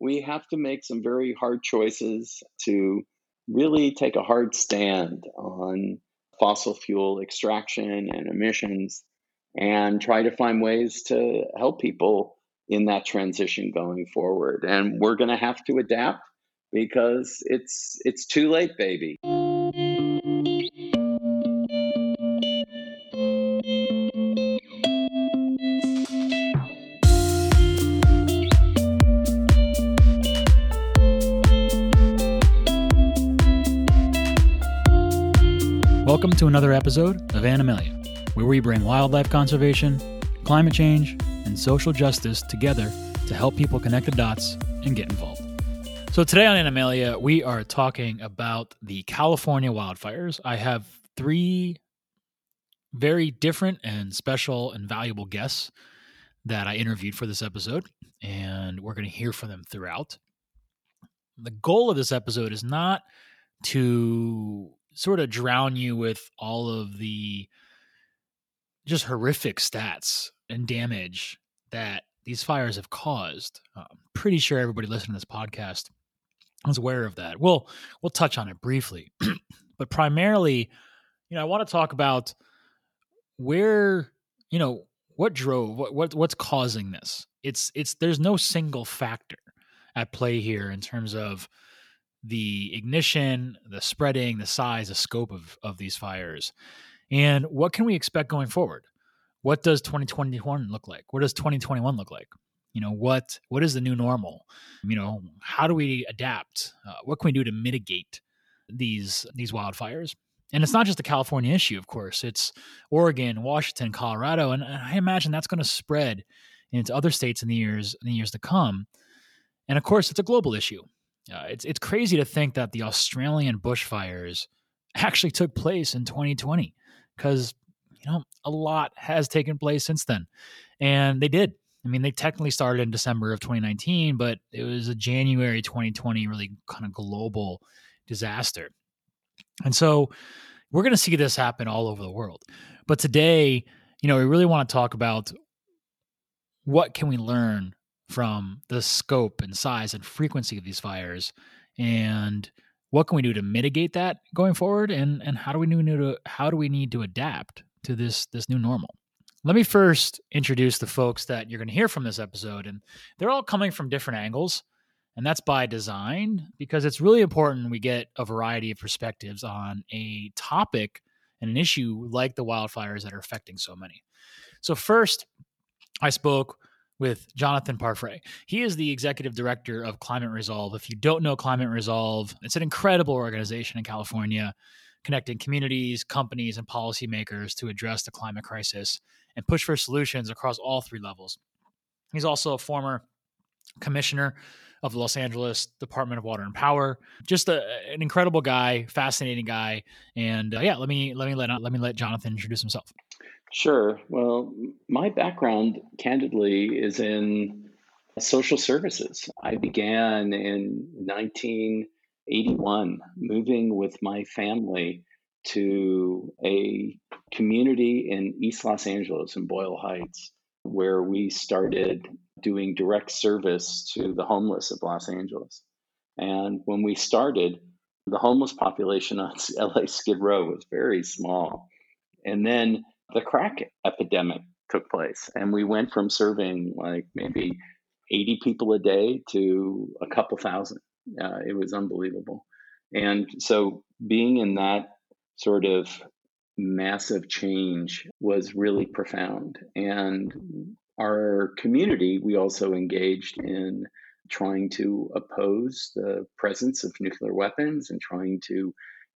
we have to make some very hard choices to really take a hard stand on fossil fuel extraction and emissions and try to find ways to help people in that transition going forward. And we're going to have to adapt because it's it's too late, baby. Welcome to another episode of Animalia, where we bring wildlife conservation, climate change, and social justice together to help people connect the dots and get involved. So, today on Animalia, we are talking about the California wildfires. I have three very different and special and valuable guests that I interviewed for this episode, and we're going to hear from them throughout. The goal of this episode is not to sort of drown you with all of the just horrific stats and damage that these fires have caused. Uh, I'm pretty sure everybody listening to this podcast is aware of that. We'll we'll touch on it briefly, but primarily, you know, I want to talk about where you know what drove what, what what's causing this. It's it's there's no single factor at play here in terms of the ignition, the spreading, the size, the scope of, of these fires. And what can we expect going forward? What does 2021 look like? What does 2021 look like? You know, what what is the new normal? You know, how do we adapt? Uh, what can we do to mitigate these these wildfires? And it's not just a California issue, of course. It's Oregon, Washington, Colorado, and I imagine that's going to spread into other states in the years in the years to come. And of course, it's a global issue. Uh, it's it's crazy to think that the Australian bushfires actually took place in 2020 because you know a lot has taken place since then, and they did. I mean, they technically started in December of 2019, but it was a January 2020 really kind of global disaster, and so we're going to see this happen all over the world. But today, you know, we really want to talk about what can we learn from the scope and size and frequency of these fires and what can we do to mitigate that going forward and and how do we need to how do we need to adapt to this this new normal? Let me first introduce the folks that you're going to hear from this episode and they're all coming from different angles and that's by design because it's really important we get a variety of perspectives on a topic and an issue like the wildfires that are affecting so many. So first i spoke with Jonathan Parfrey. He is the executive director of Climate Resolve. If you don't know Climate Resolve, it's an incredible organization in California connecting communities, companies, and policymakers to address the climate crisis and push for solutions across all three levels. He's also a former commissioner of the Los Angeles Department of Water and Power. Just a, an incredible guy, fascinating guy, and uh, yeah, let me let me let let me let Jonathan introduce himself. Sure. Well, my background, candidly, is in social services. I began in 1981, moving with my family to a community in East Los Angeles in Boyle Heights, where we started doing direct service to the homeless of Los Angeles. And when we started, the homeless population on LA Skid Row was very small. And then the crack epidemic took place. And we went from serving like maybe 80 people a day to a couple thousand. Uh, it was unbelievable. And so being in that sort of massive change was really profound. And our community, we also engaged in trying to oppose the presence of nuclear weapons and trying to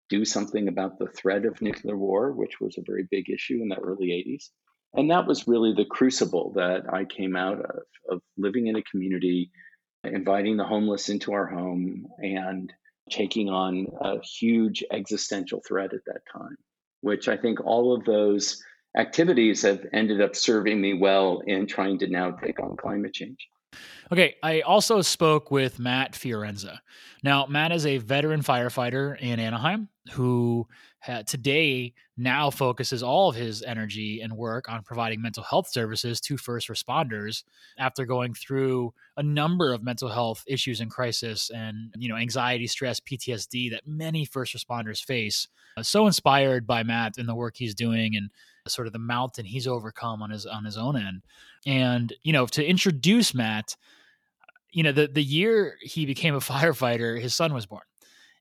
do something about the threat of nuclear war, which was a very big issue in the early 80s. And that was really the crucible that I came out of, of living in a community, inviting the homeless into our home, and taking on a huge existential threat at that time, which I think all of those activities have ended up serving me well in trying to now take on climate change. Okay, I also spoke with Matt Fiorenza. Now, Matt is a veteran firefighter in Anaheim who today now focuses all of his energy and work on providing mental health services to first responders after going through a number of mental health issues and crisis and you know anxiety stress ptsd that many first responders face uh, so inspired by matt and the work he's doing and sort of the mountain he's overcome on his on his own end. And you know to introduce matt you know the the year he became a firefighter his son was born.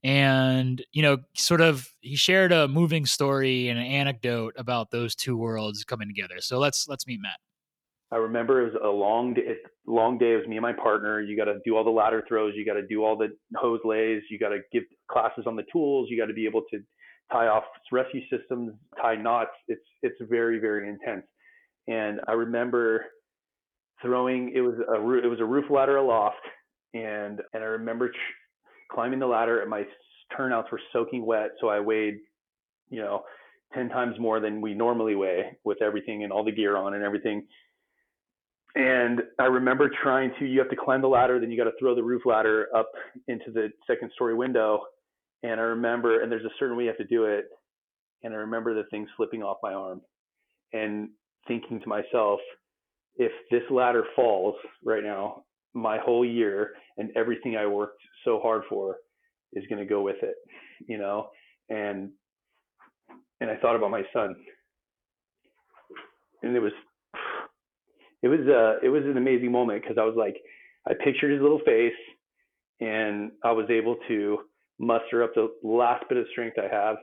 And you know sort of he shared a moving story and an anecdote about those two worlds coming together. So let's let's meet matt. I remember it was a long day long day. It was me and my partner. You got to do all the ladder throws. You got to do all the hose lays. You got to give classes on the tools. You got to be able to tie off rescue systems tie knots it's it's very very intense and i remember throwing it was a it was a roof ladder aloft and and i remember climbing the ladder and my turnouts were soaking wet. So I weighed, you know, 10 times more than we normally weigh with everything and all the gear on and everything. And I remember trying to, you have to climb the ladder, then you got to throw the roof ladder up into the second story window. And I remember, and there's a certain way you have to do it. And I remember the thing slipping off my arm and thinking to myself, if this ladder falls right now, my whole year and everything I worked so hard for is going to go with it, you know? And, and I thought about my son and it was, it was, uh, it was an amazing moment because I was like, I pictured his little face and I was able to muster up the last bit of strength I have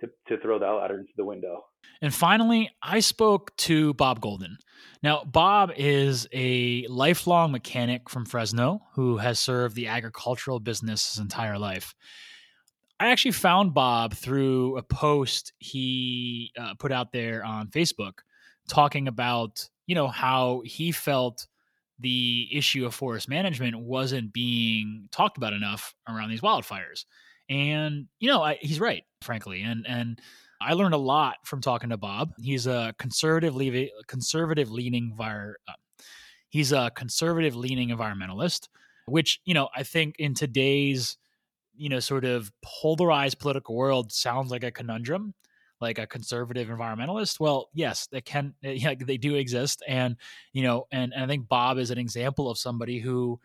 to, to throw that ladder into the window. And finally, I spoke to Bob Golden. Now, Bob is a lifelong mechanic from Fresno who has served the agricultural business his entire life. I actually found Bob through a post he uh, put out there on Facebook talking about, you know, how he felt the issue of forest management wasn't being talked about enough around these wildfires. And you know, I, he's right, frankly. And and I learned a lot from talking to Bob. He's a conservative, conservative leaning vir, uh, he's a conservative leaning environmentalist, which you know I think in today's you know sort of polarized political world sounds like a conundrum like a conservative environmentalist well yes they can yeah, they do exist and you know and, and i think bob is an example of somebody who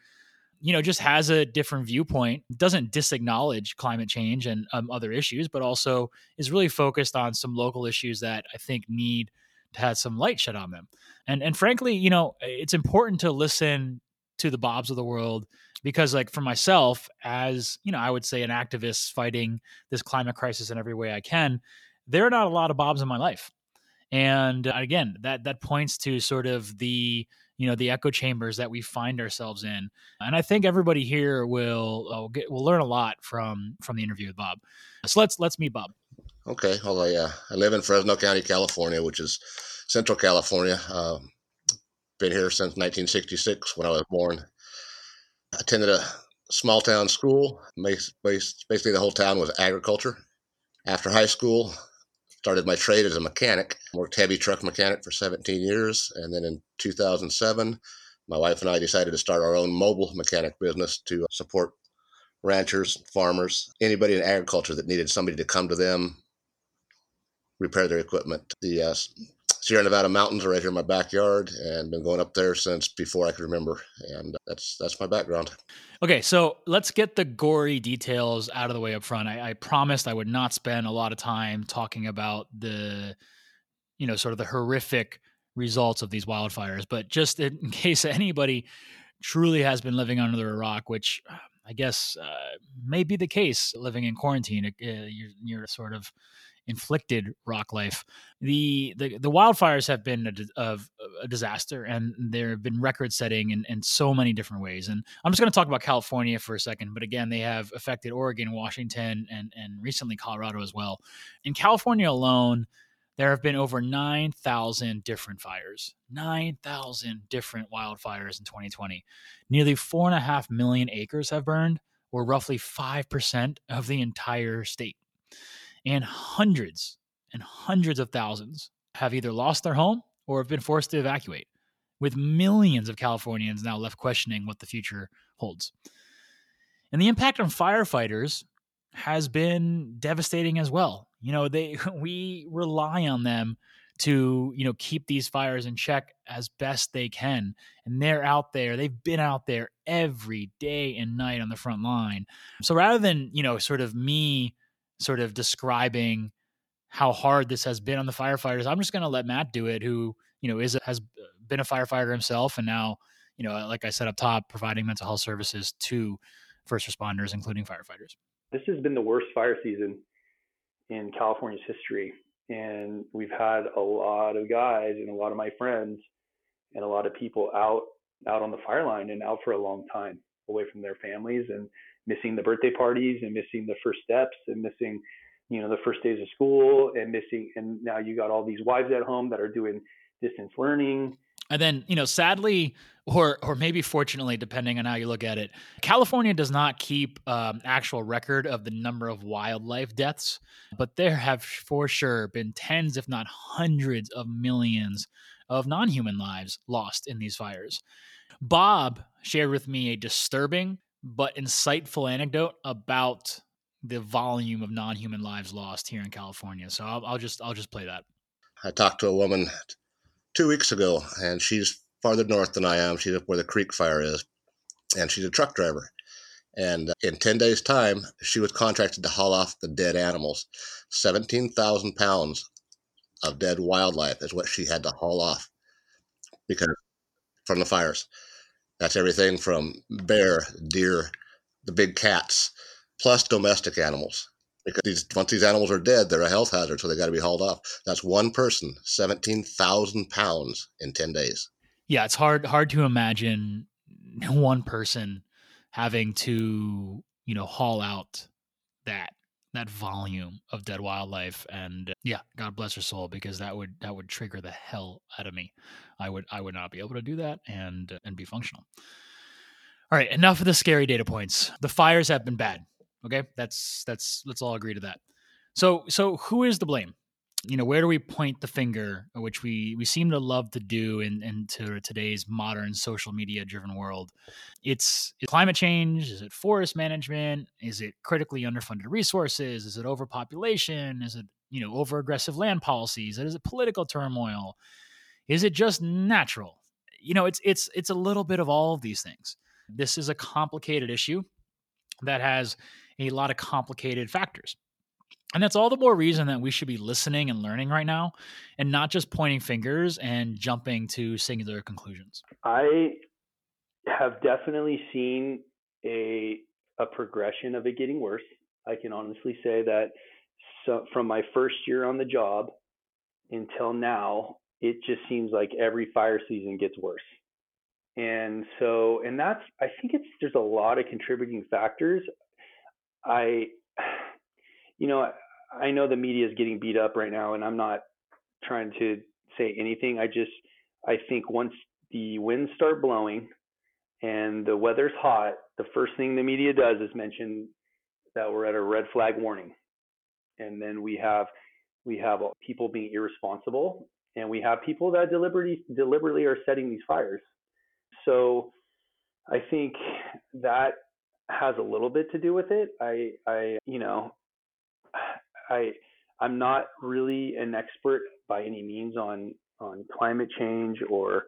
you know, just has a different viewpoint, doesn't disacknowledge climate change and um, other issues, but also is really focused on some local issues that I think need to have some light shed on them. And and frankly, you know, it's important to listen to the Bobs of the world because, like, for myself, as you know, I would say an activist fighting this climate crisis in every way I can, there are not a lot of Bobs in my life. And uh, again, that that points to sort of the you know the echo chambers that we find ourselves in. And i think everybody here will uh, will, get, will learn a lot from from the interview with bob. So let's let's meet bob. Okay i, uh, I live in fresno county california which is central california. Uh, been here since 1966 when i was born. Attended a small town school. Basically the whole town was agriculture. After high school started my trade as a mechanic, worked heavy truck mechanic for 17 years. And then in 2007, my wife and I decided to start our own mobile mechanic business to support ranchers, farmers, anybody in agriculture that needed somebody to come to them, repair their equipment. The uh, Sierra Nevada mountains are right here in my backyard, and been going up there since before I could remember. And that's that's my background. Okay, so let's get the gory details out of the way up front. I, I promised I would not spend a lot of time talking about the, you know, sort of the horrific results of these wildfires, but just in case anybody truly has been living under a rock, which I guess uh, may be the case living in quarantine. Uh, you're, you're sort of inflicted rock life. The the, the wildfires have been a, a, a disaster, and there have been record setting in, in so many different ways. And I'm just going to talk about California for a second, but again, they have affected Oregon, Washington, and and recently Colorado as well. In California alone. There have been over 9,000 different fires, 9,000 different wildfires in 2020. Nearly four and a half million acres have burned, or roughly 5% of the entire state and hundreds and hundreds of thousands have either lost their home or have been forced to evacuate. with millions of Californians now left questioning what the future holds. And the impact on firefighters has been devastating as well. You know, they we rely on them to, you know, keep these fires in check as best they can. And they're out there. They've been out there every day and night on the front line. So rather than, you know, sort of me sort of describing how hard this has been on the firefighters. I'm just going to let Matt do it, who you know is has been a firefighter himself, and now you know, like I said up top, providing mental health services to first responders, including firefighters. This has been the worst fire season in California's history, and we've had a lot of guys and a lot of my friends and a lot of people out out on the fire line and out for a long time away from their families and missing the birthday parties and missing the first steps and missing you know the first days of school and missing and now you got all these wives at home that are doing distance learning. And then you know sadly or or maybe fortunately depending on how you look at it california does not keep um, actual record of the number of wildlife deaths but there have for sure been tens if not hundreds of millions of non-human lives lost in these fires. Bob shared with me a disturbing but insightful anecdote about the volume of non-human lives lost here in California. So I'll, I'll just I'll just play that. I talked to a woman two weeks ago, and she's farther north than I am. She's up where the creek fire is, and she's a truck driver. And in 10 days' time, she was contracted to haul off the dead animals. 17,000 pounds of dead wildlife is what she had to haul off because from the fires. That's everything from bear, deer, the big cats, plus domestic animals. Because these, once these animals are dead, they're a health hazard, so they got to be hauled off. That's one person, seventeen thousand pounds in ten days. Yeah, it's hard hard to imagine one person having to you know haul out that that volume of dead wildlife and uh, yeah god bless her soul because that would that would trigger the hell out of me i would i would not be able to do that and uh, and be functional all right enough of the scary data points the fires have been bad Okay, that's that's let's all agree to that. So so who is the blame? You know, where do we point the finger, uh, which we we seem to love to do in into today's modern social media driven world? It's climate change. Is it forest management? Is it critically underfunded resources? Is it overpopulation? Is it you know over aggressive land policies? Is it political turmoil? Is it just natural? You know, it's it's it's a little bit of all of these things. This is a complicated issue that has a lot of complicated factors. And that's all the more reason that we should be listening and learning right now and not just pointing fingers and jumping to singular conclusions. I have definitely seen a a progression of it getting worse. I can honestly say that so from my first year on the job until now, it just seems like every fire season gets worse. And so and that's I think it's there's a lot of contributing factors. I, you know, I know the media is getting beat up right now, and I'm not trying to say anything. I just, I think once the winds start blowing and the weather's hot, the first thing the media does is mention that we're at a red flag warning, and then we have we have people being irresponsible, and we have people that deliberately deliberately are setting these fires. So I think that has a little bit to do with it. I, I, you know, I, I'm not really an expert by any means on on climate change or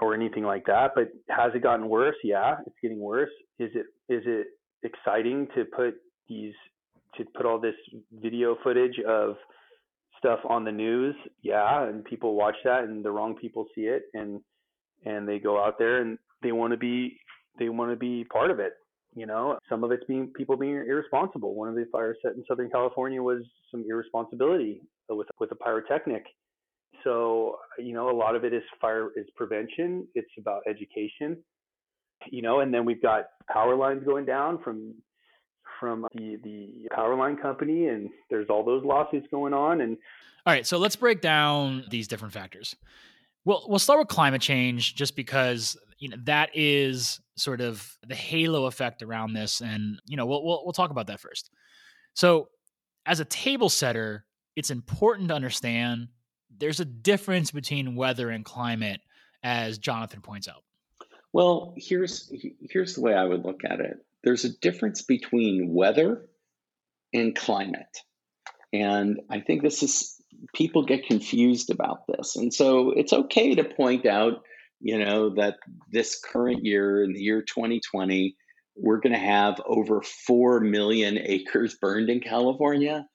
or anything like that. But has it gotten worse? Yeah, it's getting worse. Is it is it exciting to put these to put all this video footage of stuff on the news? Yeah, and people watch that, and the wrong people see it, and and they go out there and they want to be they want to be part of it you know, some of it's being people being irresponsible. One of the fires set in Southern California was some irresponsibility with with a pyrotechnic. So, you know, a lot of it is fire is prevention. It's about education. You know, and then we've got power lines going down from from the the power line company and there's all those lawsuits going on and all right so let's break down these different factors well we'll start with climate change just because you know that is sort of the halo effect around this and you know we'll, we'll, we'll talk about that first so as a table setter it's important to understand there's a difference between weather and climate as Jonathan points out? Well, here's here's the way I would look at it. There's a difference between weather and climate. And I think this is people get confused about this. And so it's okay to point out, you know, that this current year in the year 2020, we're going to have over 4 million acres burned in California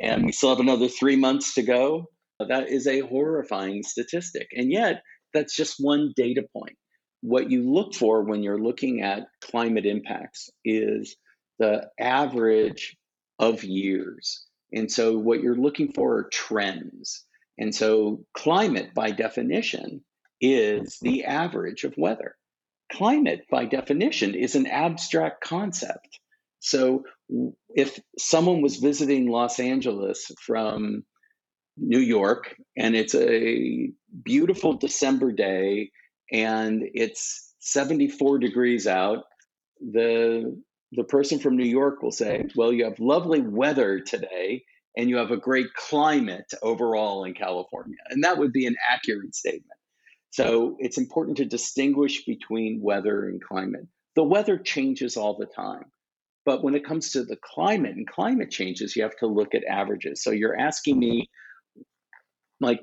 and we still have another 3 months to go. That is a horrifying statistic. And yet, that's just one data point. What you look for when you're looking at climate impacts is the average of years. And so what you're looking for are trends. And so climate, by definition, is the average of weather. Climate, by definition, is an abstract concept. So if someone was visiting Los Angeles from New York and it's a beautiful December day and it's 74 degrees out, the the person from New York will say, Well, you have lovely weather today and you have a great climate overall in California. And that would be an accurate statement. So it's important to distinguish between weather and climate. The weather changes all the time. But when it comes to the climate and climate changes, you have to look at averages. So you're asking me, like,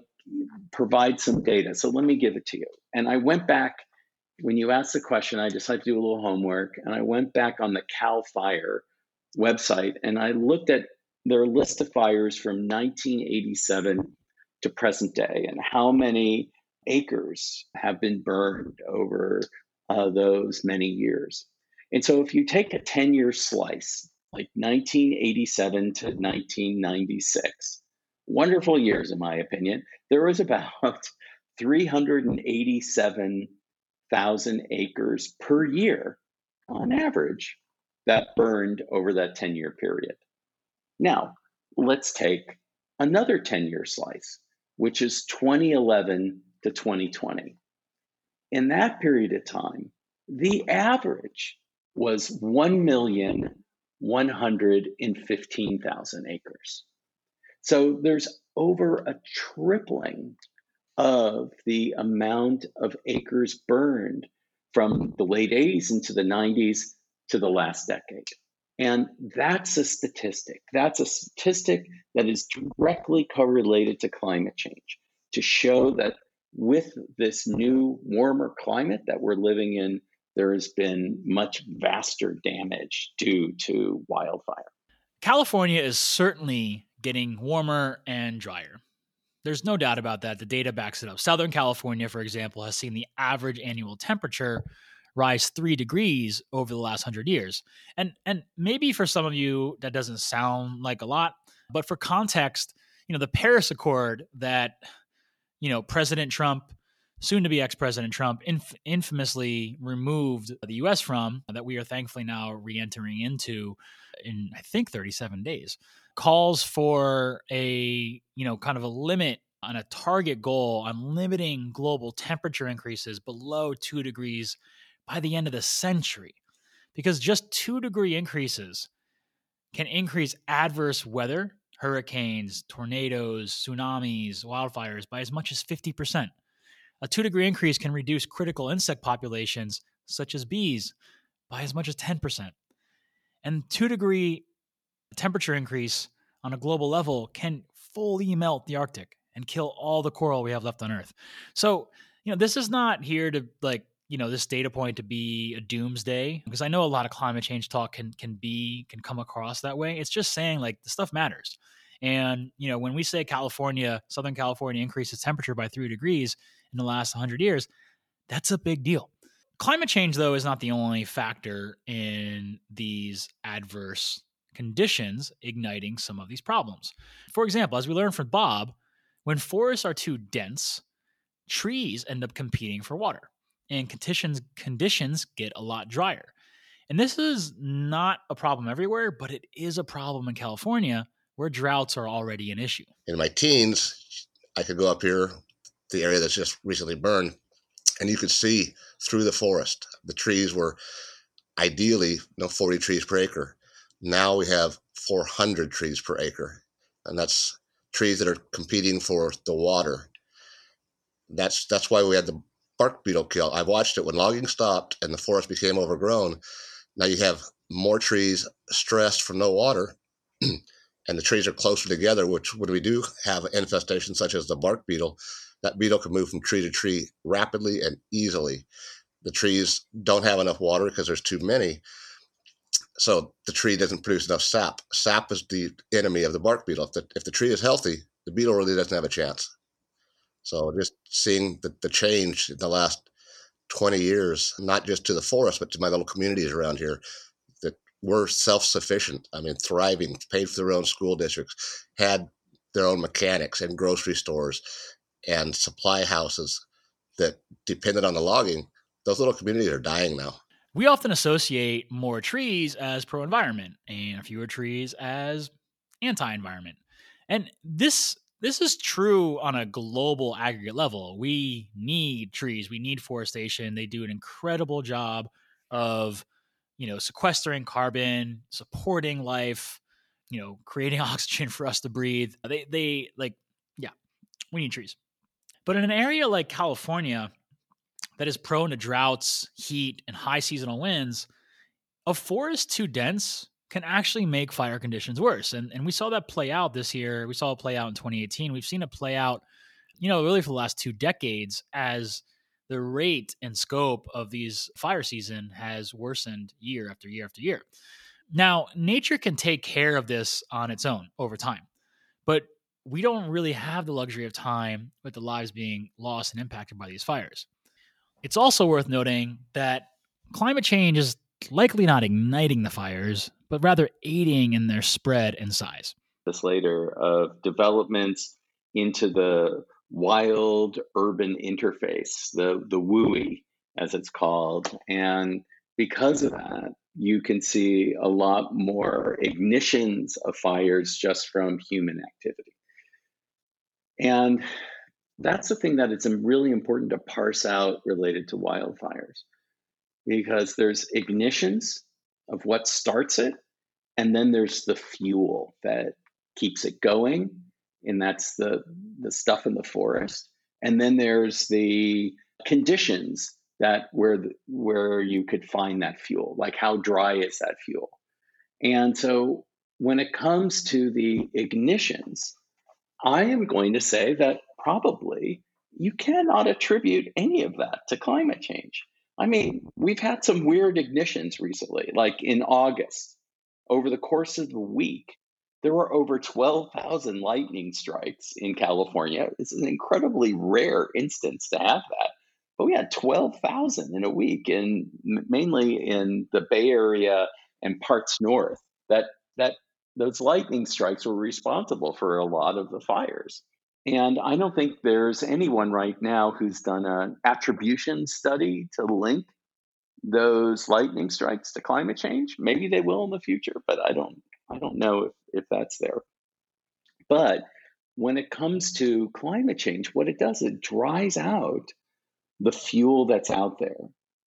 provide some data. So let me give it to you. And I went back when you asked the question, I decided to do a little homework and I went back on the CAL FIRE website and I looked at their list of fires from 1987 to present day and how many acres have been burned over uh, those many years. And so if you take a 10 year slice, like 1987 to 1996, wonderful years, in my opinion, there was about 387 thousand acres per year on average that burned over that 10 year period. Now, let's take another 10 year slice, which is 2011 to 2020. In that period of time, the average was 1,115,000 acres. So there's over a tripling of the amount of acres burned from the late 80s into the 90s to the last decade. And that's a statistic. That's a statistic that is directly correlated to climate change to show that with this new warmer climate that we're living in, there has been much vaster damage due to wildfire. California is certainly getting warmer and drier. There's no doubt about that. The data backs it up. Southern California, for example, has seen the average annual temperature rise three degrees over the last hundred years. And and maybe for some of you that doesn't sound like a lot, but for context, you know, the Paris Accord that you know President Trump, soon to be ex-President Trump, inf- infamously removed the U.S. from, that we are thankfully now re-entering into in I think 37 days calls for a you know kind of a limit on a target goal on limiting global temperature increases below 2 degrees by the end of the century because just 2 degree increases can increase adverse weather hurricanes tornadoes tsunamis wildfires by as much as 50% a 2 degree increase can reduce critical insect populations such as bees by as much as 10% and 2 degree temperature increase on a global level can fully melt the Arctic and kill all the coral we have left on Earth. So, you know, this is not here to like, you know, this data point to be a doomsday because I know a lot of climate change talk can can be can come across that way. It's just saying like the stuff matters. And, you know, when we say California, Southern California increased its temperature by 3 degrees in the last 100 years, that's a big deal. Climate change though is not the only factor in these adverse conditions igniting some of these problems. For example, as we learned from Bob, when forests are too dense, trees end up competing for water and conditions conditions get a lot drier. And this is not a problem everywhere, but it is a problem in California where droughts are already an issue. In my teens, I could go up here, the area that's just recently burned, and you could see through the forest. The trees were ideally know, 40 trees per acre. Now we have 400 trees per acre, and that's trees that are competing for the water. That's that's why we had the bark beetle kill. I've watched it when logging stopped and the forest became overgrown. Now you have more trees stressed from no water, and the trees are closer together. Which when we do have infestations such as the bark beetle, that beetle can move from tree to tree rapidly and easily. The trees don't have enough water because there's too many, so the tree doesn't produce enough sap. Sap is the enemy of the bark beetle. If the, if the tree is healthy, the beetle really doesn't have a chance. So just seeing the, the change in the last 20 years, not just to the forest, but to my little communities around here, that we're self sufficient. I mean, thriving, paid for their own school districts, had their own mechanics and grocery stores and supply houses that depended on the logging. Those little communities are dying now. We often associate more trees as pro environment and fewer trees as anti environment. And this this is true on a global aggregate level. We need trees, we need forestation. They do an incredible job of, you know, sequestering carbon, supporting life, you know, creating oxygen for us to breathe. They they like yeah, we need trees. But in an area like California, that is prone to droughts, heat, and high seasonal winds, a forest too dense can actually make fire conditions worse. And, and we saw that play out this year. We saw it play out in 2018. We've seen it play out, you know, really for the last two decades as the rate and scope of these fire season has worsened year after year after year. Now, nature can take care of this on its own over time, but we don't really have the luxury of time with the lives being lost and impacted by these fires. It's also worth noting that climate change is likely not igniting the fires, but rather aiding in their spread and size. This later of developments into the wild urban interface, the, the WUI, as it's called. And because of that, you can see a lot more ignitions of fires just from human activity. And that's the thing that it's really important to parse out related to wildfires because there's ignitions of what starts it and then there's the fuel that keeps it going and that's the the stuff in the forest and then there's the conditions that where the, where you could find that fuel like how dry is that fuel and so when it comes to the ignitions i am going to say that probably you cannot attribute any of that to climate change. I mean, we've had some weird ignitions recently, like in August. Over the course of the week, there were over 12,000 lightning strikes in California. It's an incredibly rare instance to have that. But we had 12,000 in a week, and mainly in the Bay Area and parts north. That that those lightning strikes were responsible for a lot of the fires. And I don't think there's anyone right now who's done an attribution study to link those lightning strikes to climate change. Maybe they will in the future, but I don't I don't know if, if that's there. But when it comes to climate change, what it does, it dries out the fuel that's out there,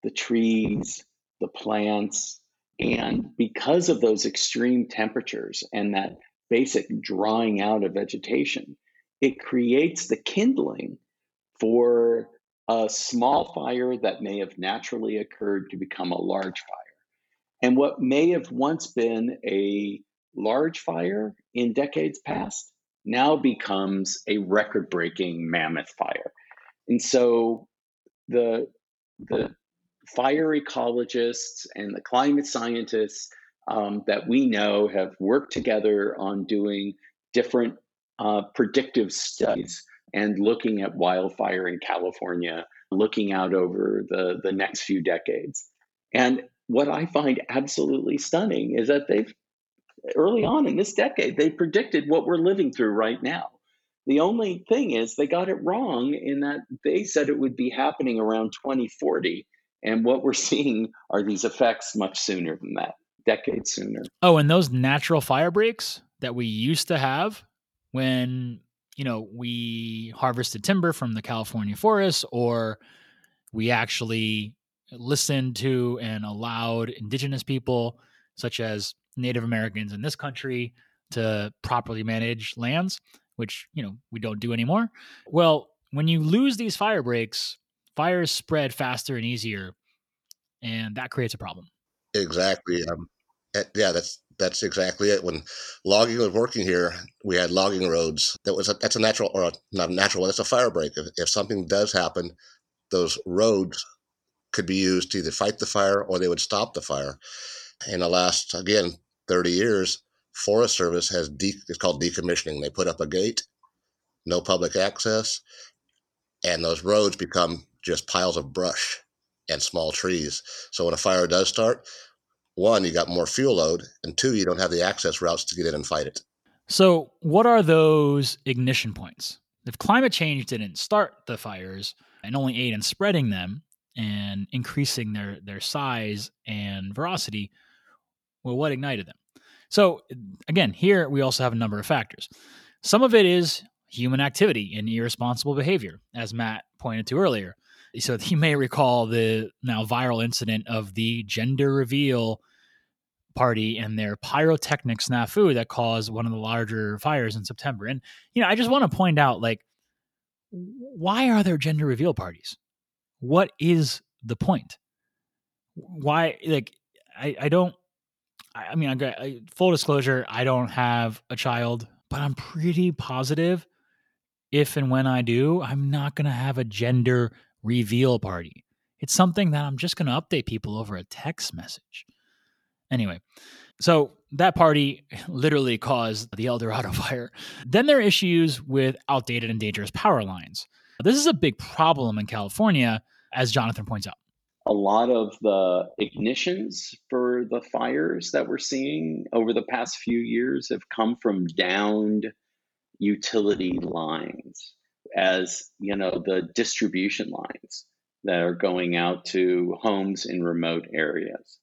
the trees, the plants. And because of those extreme temperatures and that basic drying out of vegetation, it creates the kindling for a small fire that may have naturally occurred to become a large fire. And what may have once been a large fire in decades past now becomes a record breaking mammoth fire. And so the, the fire ecologists and the climate scientists um, that we know have worked together on doing different uh, predictive studies and looking at wildfire in California, looking out over the, the next few decades. And what I find absolutely stunning is that they've, early on in this decade, they predicted what we're living through right now. The only thing is they got it wrong in that they said it would be happening around 2040. And what we're seeing are these effects much sooner than that, decades sooner. Oh, and those natural fire breaks that we used to have when you know we harvested timber from the California forests or we actually listened to and allowed indigenous people such as Native Americans in this country to properly manage lands, which you know we don't do anymore. Well, when you lose these fire breaks fires spread faster and easier, and that creates a problem. Exactly. Um, eh, yeah, that's that's exactly it. When logging was working here, we had logging roads. That was a, that's a natural or a, not a natural. That's a fire break. If, if something does happen, those roads could be used to either fight the fire or they would stop the fire. In the last again thirty years, Forest Service has de- it's called decommissioning. They put up a gate, no public access, and those roads become just piles of brush and small trees. So when a fire does start, one, you got more fuel load, and two, you don't have the access routes to get in and fight it. So, what are those ignition points? If climate change didn't start the fires and only aid in spreading them and increasing their their size and veracity, well, what ignited them? So, again, here we also have a number of factors. Some of it is human activity and irresponsible behavior, as Matt pointed to earlier. So, he may recall the now viral incident of the gender reveal party and their pyrotechnic snafu that caused one of the larger fires in September. And, you know, I just want to point out like, why are there gender reveal parties? What is the point? Why, like, I, I don't I, mean, I I, full disclosure, I don't have a child, but I'm pretty positive if and when I do, I'm not going to have a gender reveal party. It's something that I'm just going to update people over a text message. Anyway, so that party literally caused the El Dorado fire. Then there are issues with outdated and dangerous power lines. This is a big problem in California, as Jonathan points out a lot of the ignitions for the fires that we're seeing over the past few years have come from downed utility lines as you know the distribution lines that are going out to homes in remote areas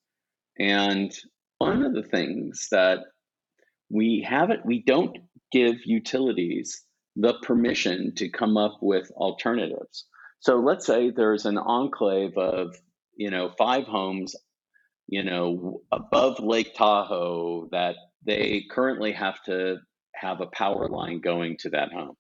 and one of the things that we haven't we don't give utilities the permission to come up with alternatives so let's say there's an enclave of you know, five homes, you know, above Lake Tahoe that they currently have to have a power line going to that home.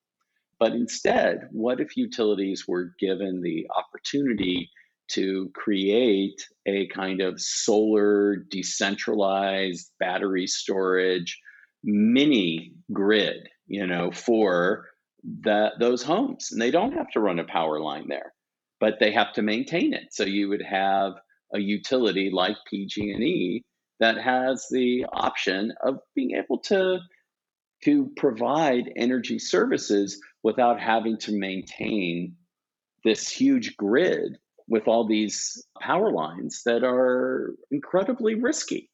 But instead, what if utilities were given the opportunity to create a kind of solar decentralized battery storage mini grid, you know, for that those homes. And they don't have to run a power line there but they have to maintain it. So you would have a utility like PG&E that has the option of being able to to provide energy services without having to maintain this huge grid with all these power lines that are incredibly risky.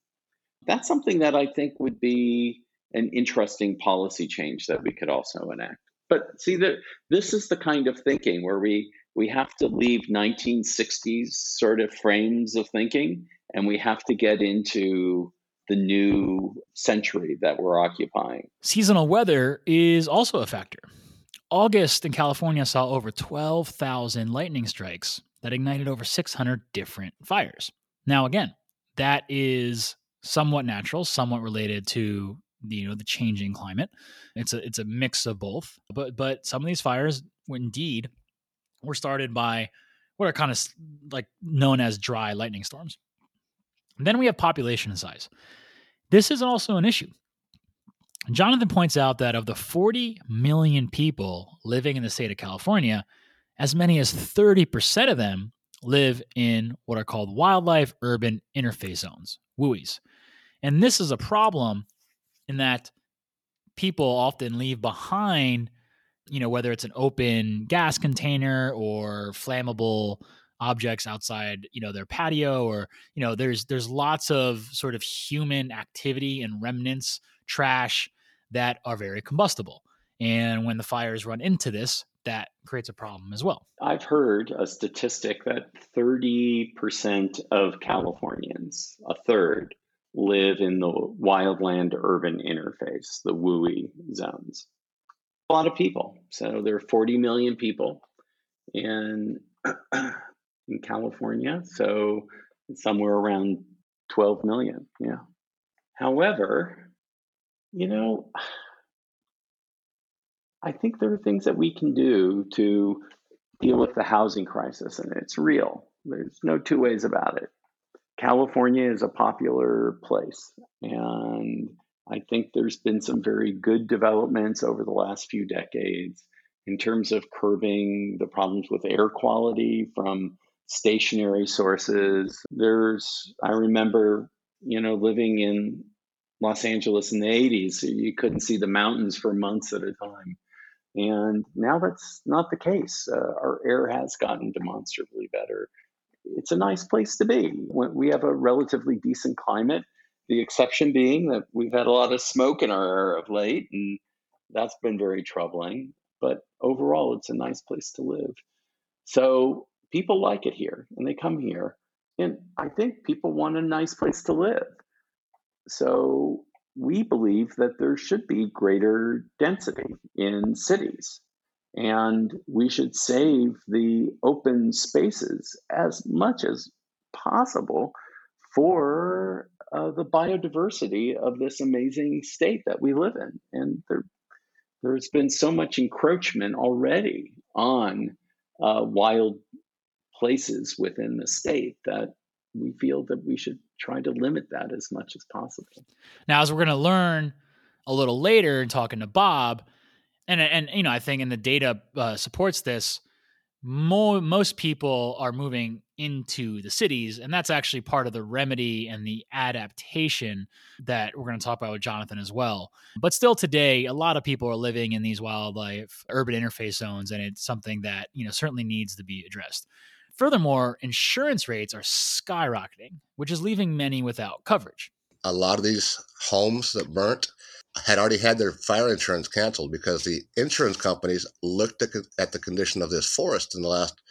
That's something that I think would be an interesting policy change that we could also enact. But see that this is the kind of thinking where we we have to leave 1960s sort of frames of thinking and we have to get into the new century that we're occupying. Seasonal weather is also a factor. August in California saw over 12,000 lightning strikes that ignited over 600 different fires. Now, again, that is somewhat natural, somewhat related to the, you know the changing climate. It's a it's a mix of both. But but some of these fires, indeed, were started by what are kind of like known as dry lightning storms. And then we have population size. This is also an issue. Jonathan points out that of the 40 million people living in the state of California, as many as 30% of them live in what are called wildlife urban interface zones, WUIs. And this is a problem in that people often leave behind you know, whether it's an open gas container or flammable objects outside, you know, their patio or, you know, there's there's lots of sort of human activity and remnants, trash that are very combustible. And when the fires run into this, that creates a problem as well. I've heard a statistic that 30% of Californians, a third, live in the wildland urban interface, the WUI zones a lot of people. So there are 40 million people in in California. So somewhere around 12 million. Yeah. However, you know, I think there are things that we can do to deal with the housing crisis, and it's real. There's no two ways about it. California is a popular place, and I think there's been some very good developments over the last few decades in terms of curbing the problems with air quality from stationary sources. There's, I remember, you know, living in Los Angeles in the 80s, you couldn't see the mountains for months at a time. And now that's not the case. Uh, our air has gotten demonstrably better. It's a nice place to be. We have a relatively decent climate. The exception being that we've had a lot of smoke in our air of late, and that's been very troubling. But overall, it's a nice place to live. So people like it here and they come here. And I think people want a nice place to live. So we believe that there should be greater density in cities. And we should save the open spaces as much as possible for uh, the biodiversity of this amazing state that we live in. And there, there's been so much encroachment already on uh, wild places within the state that we feel that we should try to limit that as much as possible. Now, as we're going to learn a little later in talking to Bob, and and you know, I think, and the data uh, supports this. Mo- most people are moving into the cities, and that's actually part of the remedy and the adaptation that we're going to talk about with Jonathan as well. But still, today, a lot of people are living in these wildlife urban interface zones, and it's something that you know certainly needs to be addressed. Furthermore, insurance rates are skyrocketing, which is leaving many without coverage. A lot of these homes that burnt had already had their fire insurance canceled because the insurance companies looked at the condition of this forest in the last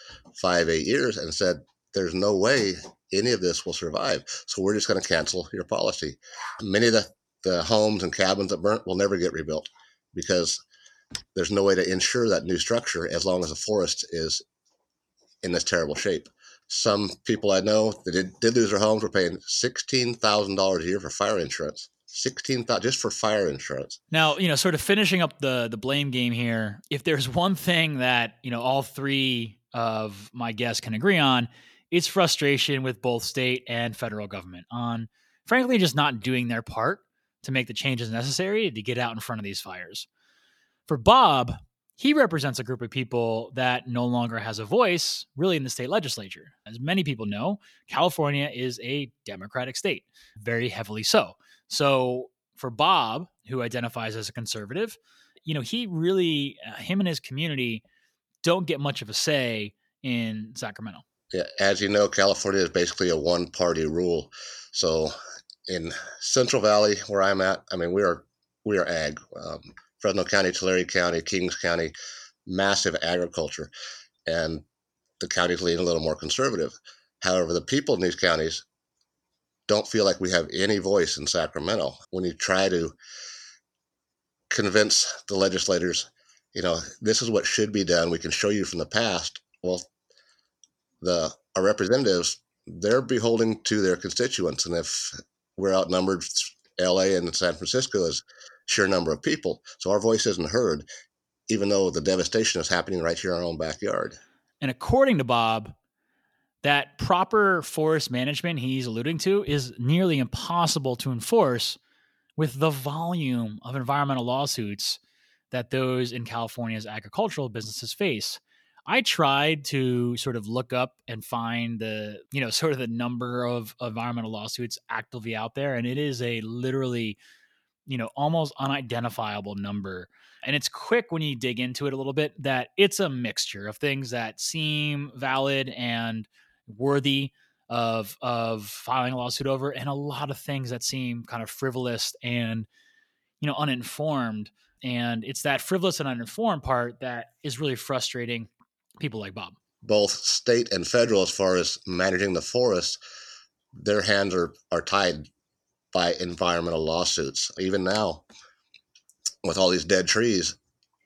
five, eight years and said, there's no way any of this will survive. So we're just going to cancel your policy. Many of the, the homes and cabins that burnt will never get rebuilt because there's no way to insure that new structure as long as the forest is in this terrible shape. Some people I know that did, did lose their homes were paying sixteen thousand dollars a year for fire insurance. Sixteen thousand just for fire insurance. Now, you know, sort of finishing up the the blame game here. If there's one thing that you know all three of my guests can agree on, it's frustration with both state and federal government on, frankly, just not doing their part to make the changes necessary to get out in front of these fires. For Bob, he represents a group of people that no longer has a voice really in the state legislature. As many people know, California is a Democratic state, very heavily so. So for Bob, who identifies as a conservative, you know, he really, uh, him and his community don't get much of a say in Sacramento. Yeah, as you know, California is basically a one party rule. So in Central Valley, where I'm at, I mean, we are we are ag. Um, Fresno County, Tulare County, Kings County, massive agriculture, and the counties lean a little more conservative. However, the people in these counties don't feel like we have any voice in Sacramento. When you try to convince the legislators, you know, this is what should be done, we can show you from the past. Well, the our representatives, they're beholden to their constituents, and if we're outnumbered, L.A. and San Francisco is sheer number of people. So our voice isn't heard, even though the devastation is happening right here in our own backyard. And according to Bob, that proper forest management he's alluding to is nearly impossible to enforce with the volume of environmental lawsuits that those in California's agricultural businesses face. I tried to sort of look up and find the, you know, sort of the number of environmental lawsuits actively out there. And it is a literally you know, almost unidentifiable number. And it's quick when you dig into it a little bit that it's a mixture of things that seem valid and worthy of of filing a lawsuit over and a lot of things that seem kind of frivolous and you know uninformed and it's that frivolous and uninformed part that is really frustrating people like Bob both state and federal as far as managing the forest their hands are are tied by environmental lawsuits. Even now, with all these dead trees,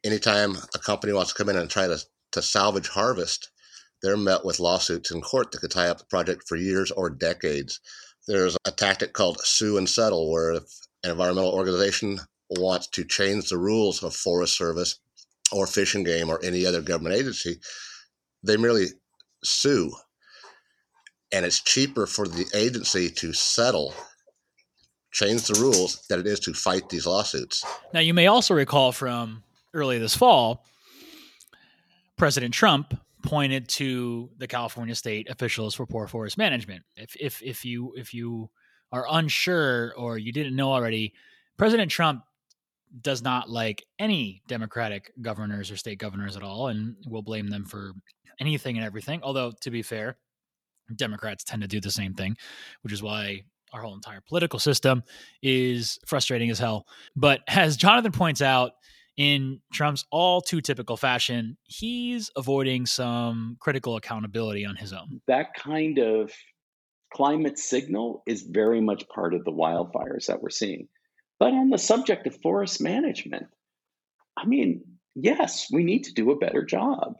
anytime a company wants to come in and try to, to salvage harvest, they're met with lawsuits in court that could tie up the project for years or decades. There's a tactic called sue and settle, where if an environmental organization wants to change the rules of Forest Service or Fish and Game or any other government agency, they merely sue. And it's cheaper for the agency to settle, change the rules, than it is to fight these lawsuits. Now, you may also recall from early this fall, President Trump pointed to the California state officials for poor forest management. If if if you if you are unsure or you didn't know already, President Trump does not like any Democratic governors or state governors at all, and will blame them for anything and everything. Although, to be fair, Democrats tend to do the same thing, which is why our whole entire political system is frustrating as hell. But as Jonathan points out, in Trump's all too typical fashion, he's avoiding some critical accountability on his own. That kind of climate signal is very much part of the wildfires that we're seeing. But on the subject of forest management, I mean, yes, we need to do a better job.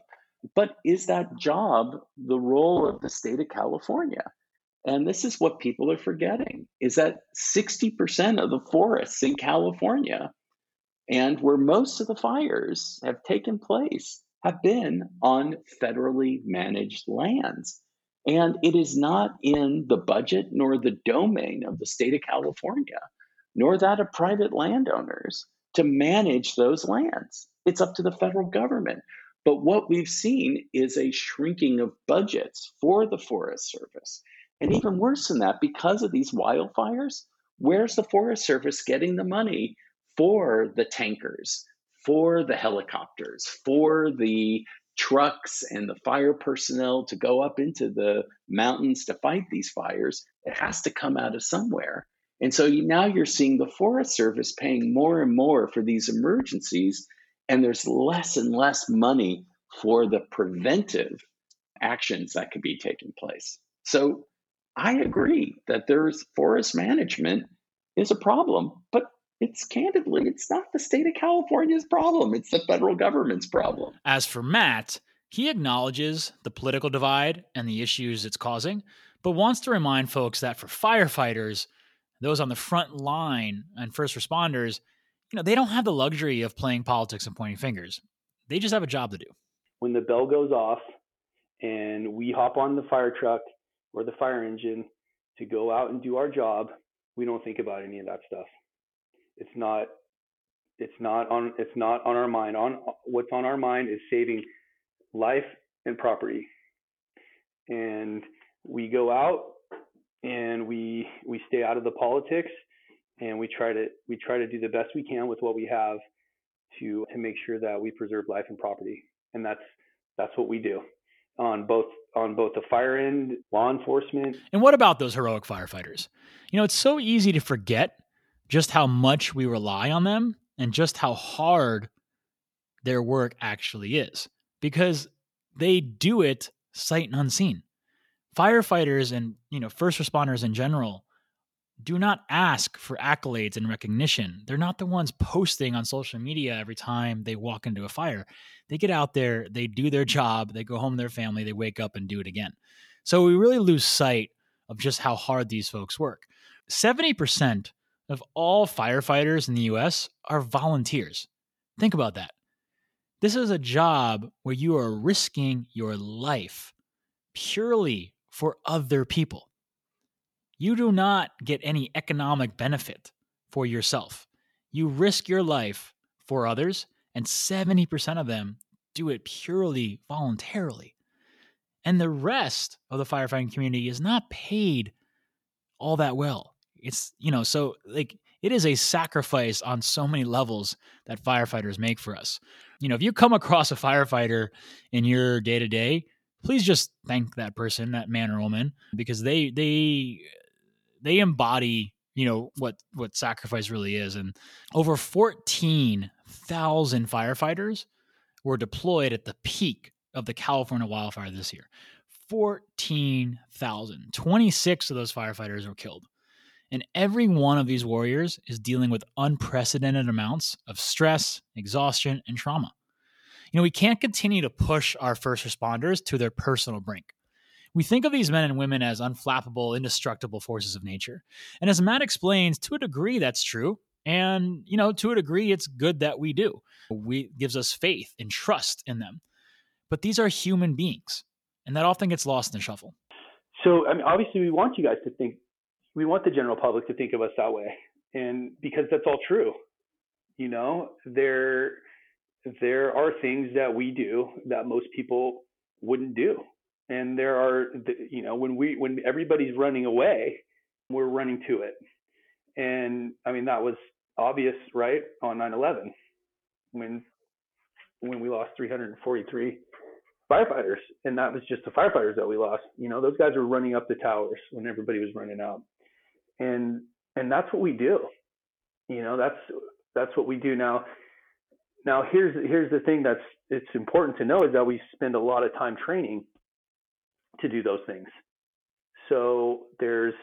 But is that job the role of the state of California? And this is what people are forgetting is that 60% of the forests in California and where most of the fires have taken place have been on federally managed lands. And it is not in the budget nor the domain of the state of California, nor that of private landowners to manage those lands. It's up to the federal government. But what we've seen is a shrinking of budgets for the Forest Service. And even worse than that, because of these wildfires, where's the Forest Service getting the money for the tankers, for the helicopters, for the trucks and the fire personnel to go up into the mountains to fight these fires, it has to come out of somewhere. And so you, now you're seeing the Forest Service paying more and more for these emergencies, and there's less and less money for the preventive actions that could be taking place. So I agree that there's forest management is a problem, but it's candidly, it's not the state of California's problem. It's the federal government's problem. As for Matt, he acknowledges the political divide and the issues it's causing, but wants to remind folks that for firefighters, those on the front line and first responders, you know, they don't have the luxury of playing politics and pointing fingers. They just have a job to do. When the bell goes off and we hop on the fire truck or the fire engine to go out and do our job, we don't think about any of that stuff. It's not it's not on it's not on our mind. On what's on our mind is saving life and property. And we go out and we we stay out of the politics and we try to we try to do the best we can with what we have to to make sure that we preserve life and property. And that's that's what we do on both on both the fire end, law enforcement. And what about those heroic firefighters? You know, it's so easy to forget just how much we rely on them and just how hard their work actually is because they do it sight and unseen. Firefighters and, you know, first responders in general do not ask for accolades and recognition. They're not the ones posting on social media every time they walk into a fire. They get out there, they do their job, they go home to their family, they wake up and do it again. So we really lose sight of just how hard these folks work. 70% of all firefighters in the US are volunteers. Think about that. This is a job where you are risking your life purely for other people. You do not get any economic benefit for yourself. You risk your life for others, and 70% of them do it purely voluntarily. And the rest of the firefighting community is not paid all that well. It's, you know, so like it is a sacrifice on so many levels that firefighters make for us. You know, if you come across a firefighter in your day to day, please just thank that person, that man or woman, because they they they embody you know what what sacrifice really is and over 14,000 firefighters were deployed at the peak of the California wildfire this year 14,000 26 of those firefighters were killed and every one of these warriors is dealing with unprecedented amounts of stress, exhaustion, and trauma. You know, we can't continue to push our first responders to their personal brink. We think of these men and women as unflappable, indestructible forces of nature. And as Matt explains, to a degree that's true. And, you know, to a degree it's good that we do. We gives us faith and trust in them. but these are human beings, and that often gets lost in the shuffle. So, I mean, obviously, we want you guys to think, we want the general public to think of us that way, and because that's all true. You know, there there are things that we do that most people wouldn't do, and there are, you know, when we when everybody's running away, we're running to it, and I mean that was obvious, right, on 9/11 when when we lost 343 firefighters, and that was just the firefighters that we lost. You know, those guys were running up the towers when everybody was running out, and and that's what we do. You know, that's that's what we do now. Now here's here's the thing that's it's important to know is that we spend a lot of time training to do those things. So there's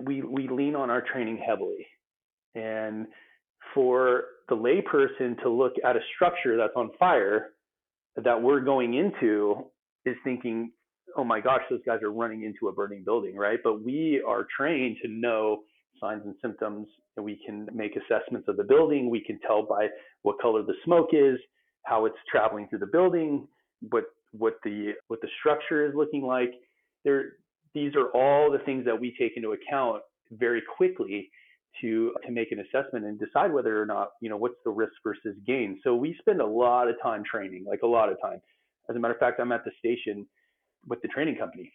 we we lean on our training heavily, and for the layperson to look at a structure that's on fire that we're going into is thinking, oh my gosh, those guys are running into a burning building, right? But we are trained to know signs and symptoms, we can make assessments of the building. We can tell by what color the smoke is, how it's traveling through the building, what what the what the structure is looking like. There, these are all the things that we take into account very quickly to to make an assessment and decide whether or not you know what's the risk versus gain. So we spend a lot of time training, like a lot of time. As a matter of fact, I'm at the station with the training company,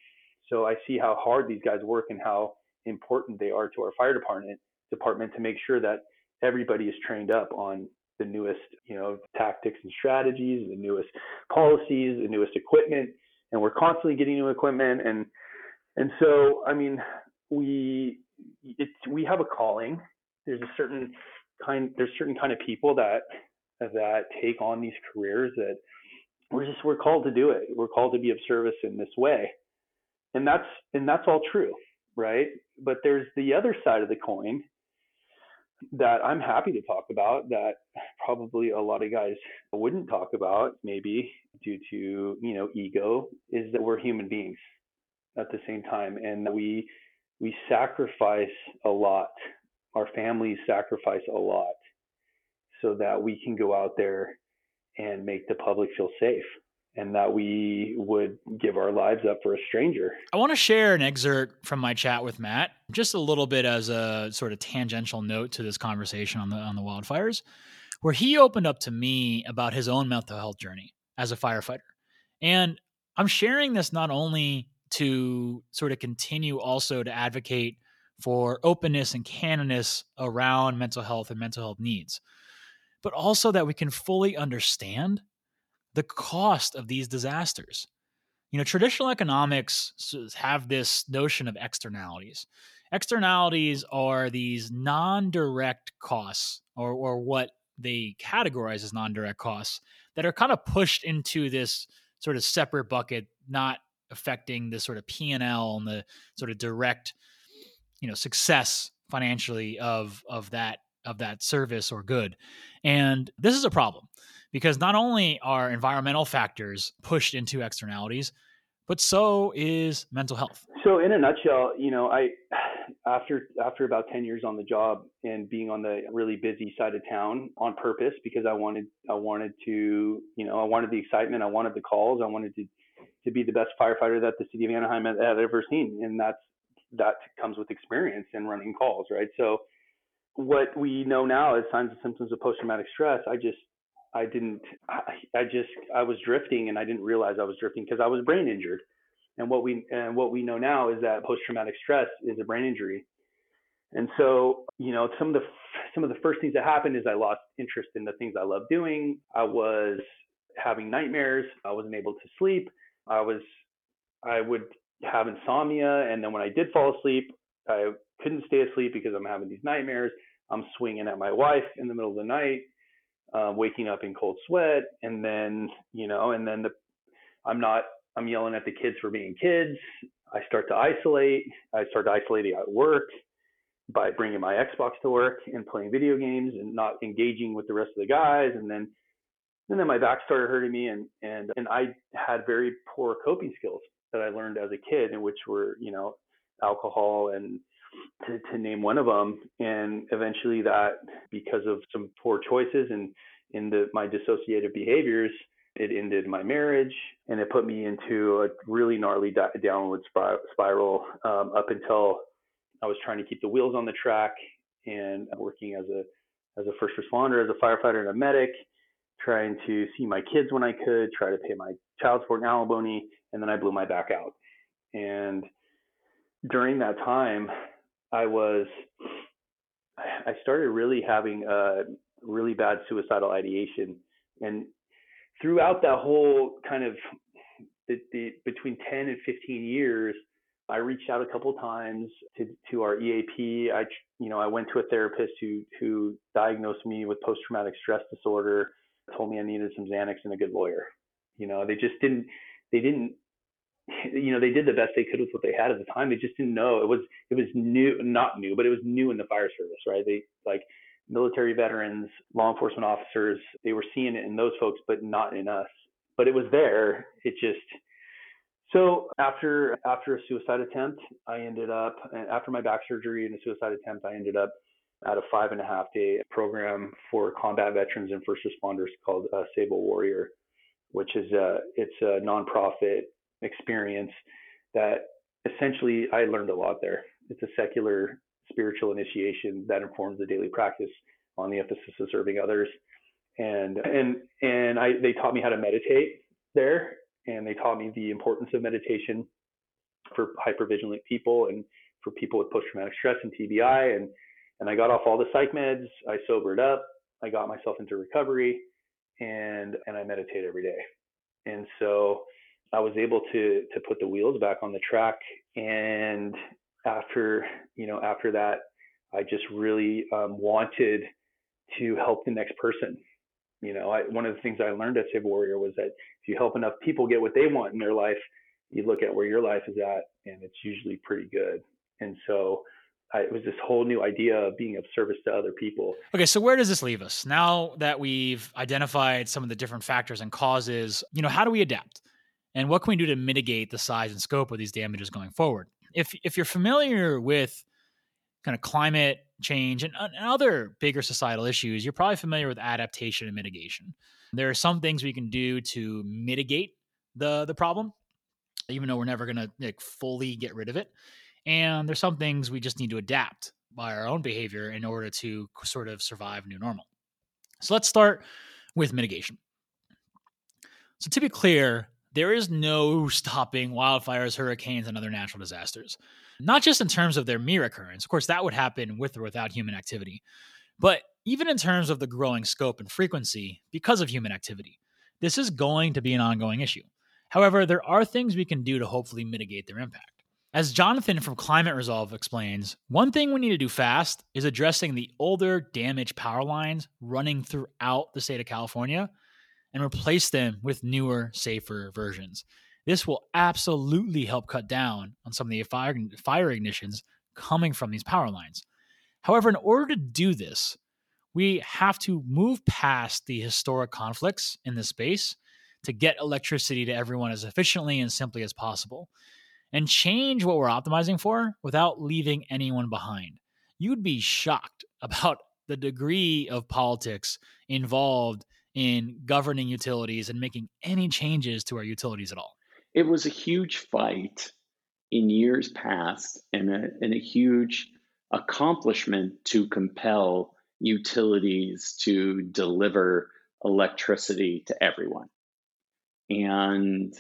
so I see how hard these guys work and how important they are to our fire department department to make sure that everybody is trained up on the newest you know tactics and strategies, the newest policies, the newest equipment, and we're constantly getting new equipment and and so I mean we it's we have a calling. There's a certain kind there's certain kind of people that that take on these careers that we're just we're called to do it. We're called to be of service in this way. And that's and that's all true, right? But there's the other side of the coin that I'm happy to talk about that probably a lot of guys wouldn't talk about maybe due to, you know, ego is that we're human beings at the same time and we we sacrifice a lot. Our families sacrifice a lot so that we can go out there and make the public feel safe and that we would give our lives up for a stranger. I want to share an excerpt from my chat with Matt, just a little bit as a sort of tangential note to this conversation on the on the wildfires, where he opened up to me about his own mental health journey as a firefighter. And I'm sharing this not only to sort of continue also to advocate for openness and candidness around mental health and mental health needs, but also that we can fully understand the cost of these disasters. You know, traditional economics have this notion of externalities. Externalities are these non direct costs, or, or what they categorize as non direct costs, that are kind of pushed into this sort of separate bucket, not affecting the sort of P&L and the sort of direct you know success financially of of that of that service or good. And this is a problem because not only are environmental factors pushed into externalities, but so is mental health. So in a nutshell, you know, I after after about 10 years on the job and being on the really busy side of town on purpose because I wanted I wanted to, you know, I wanted the excitement, I wanted the calls, I wanted to to be the best firefighter that the city of Anaheim had, had ever seen, and that's that comes with experience and running calls, right? So what we know now is signs and symptoms of post-traumatic stress. I just I didn't I, I just I was drifting and I didn't realize I was drifting because I was brain injured. And what we and what we know now is that post-traumatic stress is a brain injury. And so, you know, some of the some of the first things that happened is I lost interest in the things I love doing. I was having nightmares. I wasn't able to sleep. I was, I would have insomnia, and then when I did fall asleep, I couldn't stay asleep because I'm having these nightmares. I'm swinging at my wife in the middle of the night, uh, waking up in cold sweat, and then you know, and then the, I'm not, I'm yelling at the kids for being kids. I start to isolate. I start isolating at work by bringing my Xbox to work and playing video games and not engaging with the rest of the guys, and then and then my back started hurting me and and and I had very poor coping skills that I learned as a kid and which were you know alcohol and to, to name one of them and eventually that because of some poor choices and in the my dissociative behaviors It ended my marriage and it put me into a really gnarly downward spiral um, up until I was trying to keep the wheels on the track and working as a as a first responder, as a firefighter and a medic, trying to see my kids when I could, try to pay my child support and alimony, and then I blew my back out. And during that time, I was I started really having a really bad suicidal ideation, and throughout that whole kind of the, the between 10 and 15 years, I reached out a couple times to, to our EAP. I, you know, I went to a therapist who, who diagnosed me with post-traumatic stress disorder, told me I needed some Xanax and a good lawyer. You know, they just didn't, they didn't, you know, they did the best they could with what they had at the time. They just didn't know it was, it was new, not new, but it was new in the fire service, right? They like military veterans, law enforcement officers, they were seeing it in those folks, but not in us. But it was there. It just, so after after a suicide attempt, I ended up after my back surgery and a suicide attempt, I ended up at a five and a half day program for combat veterans and first responders called uh, Save a Warrior, which is a it's a nonprofit experience that essentially I learned a lot there. It's a secular spiritual initiation that informs the daily practice on the emphasis of serving others, and and and I they taught me how to meditate there and they taught me the importance of meditation for hypervigilant people and for people with post-traumatic stress and TBI. And and I got off all the psych meds. I sobered up. I got myself into recovery, and and I meditate every day. And so I was able to to put the wheels back on the track. And after you know after that, I just really um, wanted to help the next person you know, I, one of the things I learned at Save a Warrior was that if you help enough people get what they want in their life, you look at where your life is at, and it's usually pretty good. And so I, it was this whole new idea of being of service to other people. Okay, so where does this leave us now that we've identified some of the different factors and causes? You know, how do we adapt, and what can we do to mitigate the size and scope of these damages going forward? If if you're familiar with kind of climate change and, and other bigger societal issues, you're probably familiar with adaptation and mitigation. There are some things we can do to mitigate the the problem, even though we're never going to like, fully get rid of it. And there's some things we just need to adapt by our own behavior in order to sort of survive new normal. So let's start with mitigation. So to be clear, there is no stopping wildfires, hurricanes, and other natural disasters not just in terms of their mere occurrence. Of course, that would happen with or without human activity, but even in terms of the growing scope and frequency because of human activity. This is going to be an ongoing issue. However, there are things we can do to hopefully mitigate their impact. As Jonathan from Climate Resolve explains, one thing we need to do fast is addressing the older damaged power lines running throughout the state of California and replace them with newer, safer versions. This will absolutely help cut down on some of the fire, fire ignitions coming from these power lines. However, in order to do this, we have to move past the historic conflicts in this space to get electricity to everyone as efficiently and simply as possible and change what we're optimizing for without leaving anyone behind. You'd be shocked about the degree of politics involved in governing utilities and making any changes to our utilities at all it was a huge fight in years past and a, and a huge accomplishment to compel utilities to deliver electricity to everyone. And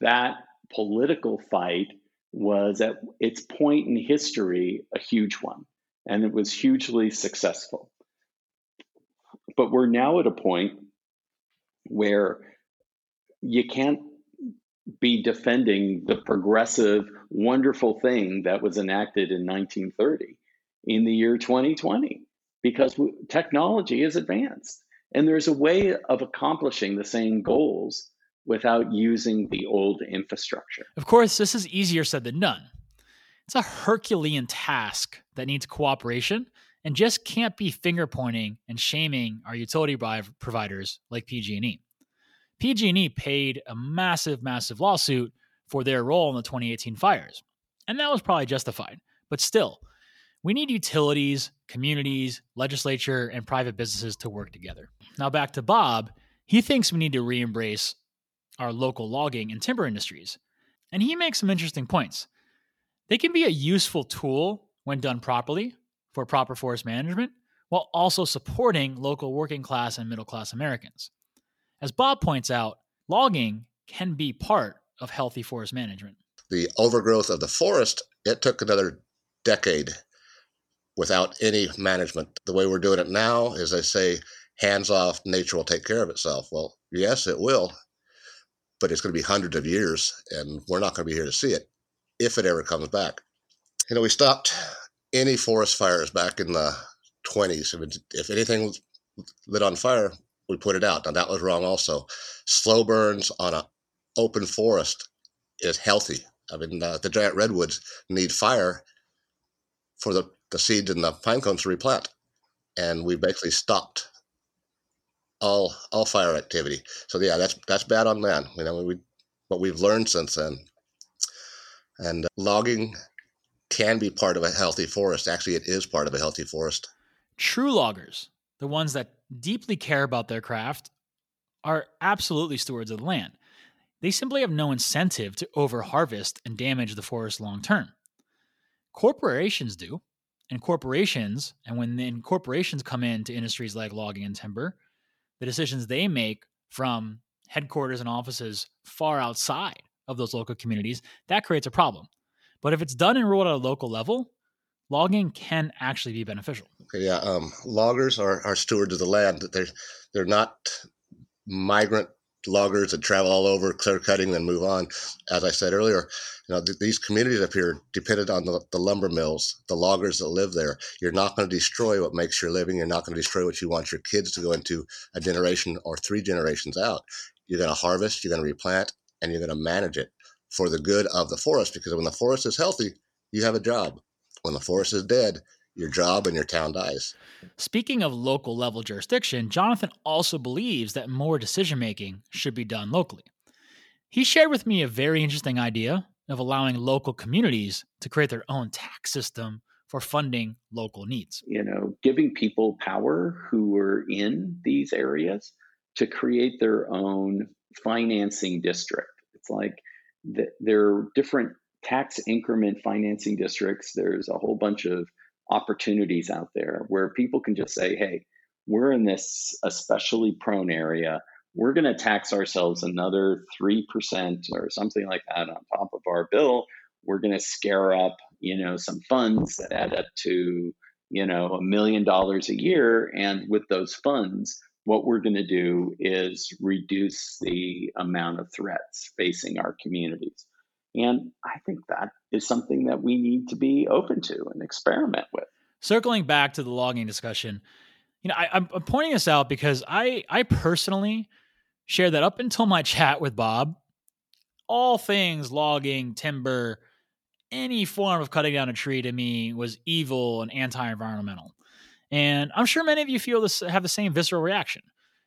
that political fight was at its point in history a huge one, and it was hugely successful. But we're now at a point where you can't be defending the progressive, wonderful thing that was enacted in 1930 in the year 2020 because technology is advanced. And there's a way of accomplishing the same goals without using the old infrastructure. Of course, this is easier said than done. It's a Herculean task that needs cooperation and just can't be finger pointing and shaming our utility providers like PG&E. PG&E paid a massive, massive lawsuit for their role in the 2018 fires. And that was probably justified. But still, we need utilities, communities, legislature, and private businesses to work together. Now back to Bob. He thinks we need to re embrace our local logging and timber industries. And he makes some interesting points. They can be a useful tool when done properly for proper forest management, while also supporting local working class and middle class Americans. As Bob points out, logging can be part of healthy forest management. The overgrowth of the forest, it took another decade without any management. The way we're doing it now is they say, hands off, nature will take care of itself. Well, yes, it will, but it's going to be hundreds of years, and we're not going to be here to see it if it ever comes back. You know, we stopped any forest fires back in the 20s. If, if anything lit on fire, we put it out. Now, that was wrong also. Slow burns on an open forest is healthy. I mean, uh, the giant redwoods need fire for the, the seeds and the pine cones to replant. And we basically stopped all all fire activity. So yeah, that's that's bad on land. You know, we what we've learned since then. And uh, logging can be part of a healthy forest. Actually, it is part of a healthy forest. True loggers, the ones that deeply care about their craft, are absolutely stewards of the land. They simply have no incentive to overharvest and damage the forest long term. Corporations do, and corporations, and when then corporations come into industries like logging and timber, the decisions they make from headquarters and offices far outside of those local communities, that creates a problem. But if it's done and ruled at a local level, logging can actually be beneficial. Yeah, um, loggers are, are stewards of the land. They're they're not migrant loggers that travel all over, clear cutting, then move on. As I said earlier, you know th- these communities up here depended on the, the lumber mills, the loggers that live there. You're not going to destroy what makes your living. You're not going to destroy what you want your kids to go into a generation or three generations out. You're going to harvest, you're going to replant, and you're going to manage it for the good of the forest. Because when the forest is healthy, you have a job. When the forest is dead, your job and your town dies. Speaking of local level jurisdiction, Jonathan also believes that more decision making should be done locally. He shared with me a very interesting idea of allowing local communities to create their own tax system for funding local needs. You know, giving people power who are in these areas to create their own financing district. It's like the, there are different tax increment financing districts. There's a whole bunch of opportunities out there where people can just say, hey, we're in this especially prone area. We're going to tax ourselves another 3% or something like that on top of our bill. We're going to scare up, you know, some funds that add up to, you know, a million dollars a year. And with those funds, what we're going to do is reduce the amount of threats facing our communities. And I think that is something that we need to be open to and experiment with. Circling back to the logging discussion, you know, I, am pointing this out because I, I personally share that up until my chat with Bob, all things logging, timber, any form of cutting down a tree to me was evil and anti-environmental. And I'm sure many of you feel this have the same visceral reaction.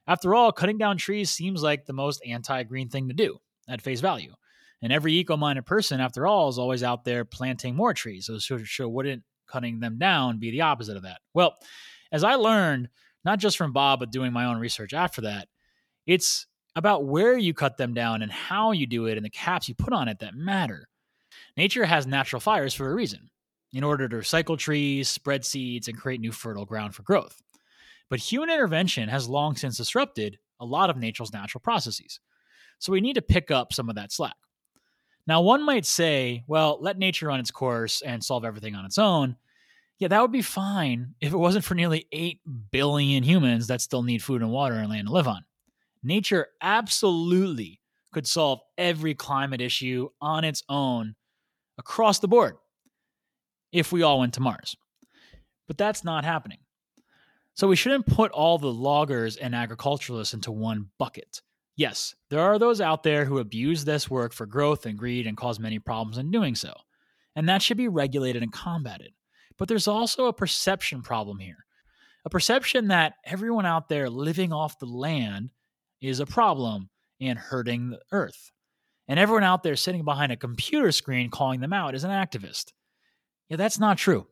After all, cutting down trees seems like the most anti-green thing to do at face value. And every eco-minded person, after all, is always out there planting more trees. So, so wouldn't cutting them down be the opposite of that? Well, as I learned, not just from Bob, but doing my own research after that, it's about where you cut them down and how you do it and the caps you put on it that matter. Nature has natural fires for a reason, in order to recycle trees, spread seeds, and create new fertile ground for growth. But human intervention has long since disrupted a lot of nature's natural processes. So we need to pick up some of that slack. Now, one might say, well, let nature run its course and solve everything on its own. Yeah, that would be fine if it wasn't for nearly 8 billion humans that still need food and water and land to live on. Nature absolutely could solve every climate issue on its own across the board if we all went to Mars. But that's not happening. So we shouldn't put all the loggers and agriculturalists into one bucket. Yes, there are those out there who abuse this work for growth and greed and cause many problems in doing so. And that should be regulated and combated. But there's also a perception problem here a perception that everyone out there living off the land is a problem and hurting the earth. And everyone out there sitting behind a computer screen calling them out is an activist. Yeah, that's not true.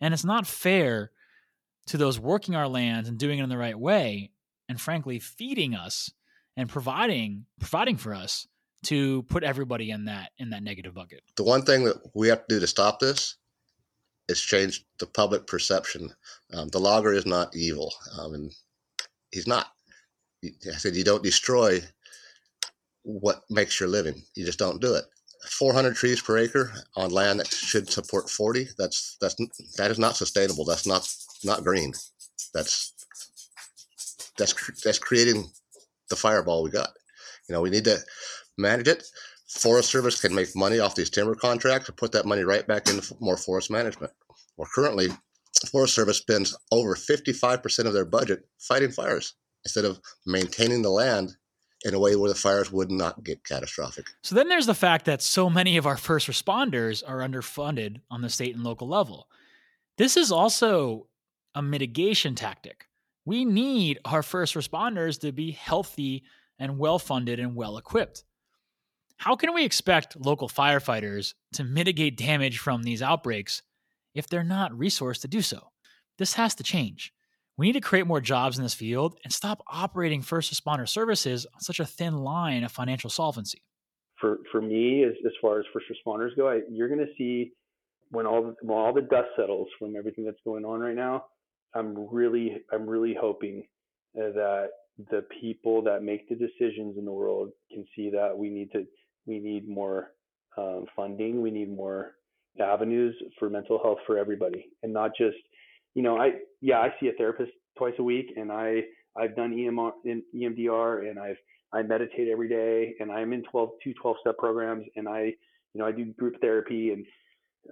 And it's not fair to those working our lands and doing it in the right way and frankly feeding us and providing providing for us to put everybody in that in that negative bucket. The one thing that we have to do to stop this is change the public perception. Um, the logger is not evil, um, and he's not. I said you don't destroy what makes your living. You just don't do it. 400 trees per acre on land that should support 40. That's that's that is not sustainable. That's not not green. That's that's that's creating the fireball we got. You know, we need to manage it. Forest Service can make money off these timber contracts and put that money right back into more forest management. Well, currently, Forest Service spends over 55% of their budget fighting fires instead of maintaining the land in a way where the fires would not get catastrophic. So then there's the fact that so many of our first responders are underfunded on the state and local level. This is also a mitigation tactic. We need our first responders to be healthy and well funded and well equipped. How can we expect local firefighters to mitigate damage from these outbreaks if they're not resourced to do so? This has to change. We need to create more jobs in this field and stop operating first responder services on such a thin line of financial solvency. For for me, as, as far as first responders go, I, you're going to see when all the, when all the dust settles from everything that's going on right now. I'm really I'm really hoping that the people that make the decisions in the world can see that we need to we need more um, funding, we need more avenues for mental health for everybody, and not just you know I yeah I see a therapist twice a week, and I I've done EMR in EMDR, and I've I meditate every day, and I'm in 12 two 12 step programs, and I you know I do group therapy and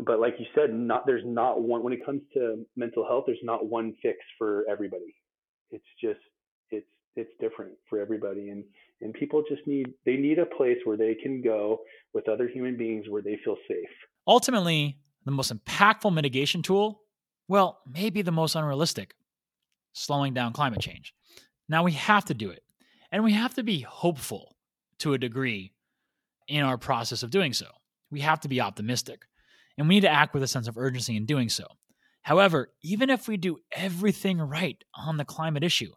but like you said, not there's not one when it comes to mental health, there's not one fix for everybody. It's just it's it's different for everybody and and people just need they need a place where they can go with other human beings where they feel safe. Ultimately, the most impactful mitigation tool, well, maybe the most unrealistic, slowing down climate change. Now we have to do it. And we have to be hopeful to a degree in our process of doing so. We have to be optimistic and we need to act with a sense of urgency in doing so. However, even if we do everything right on the climate issue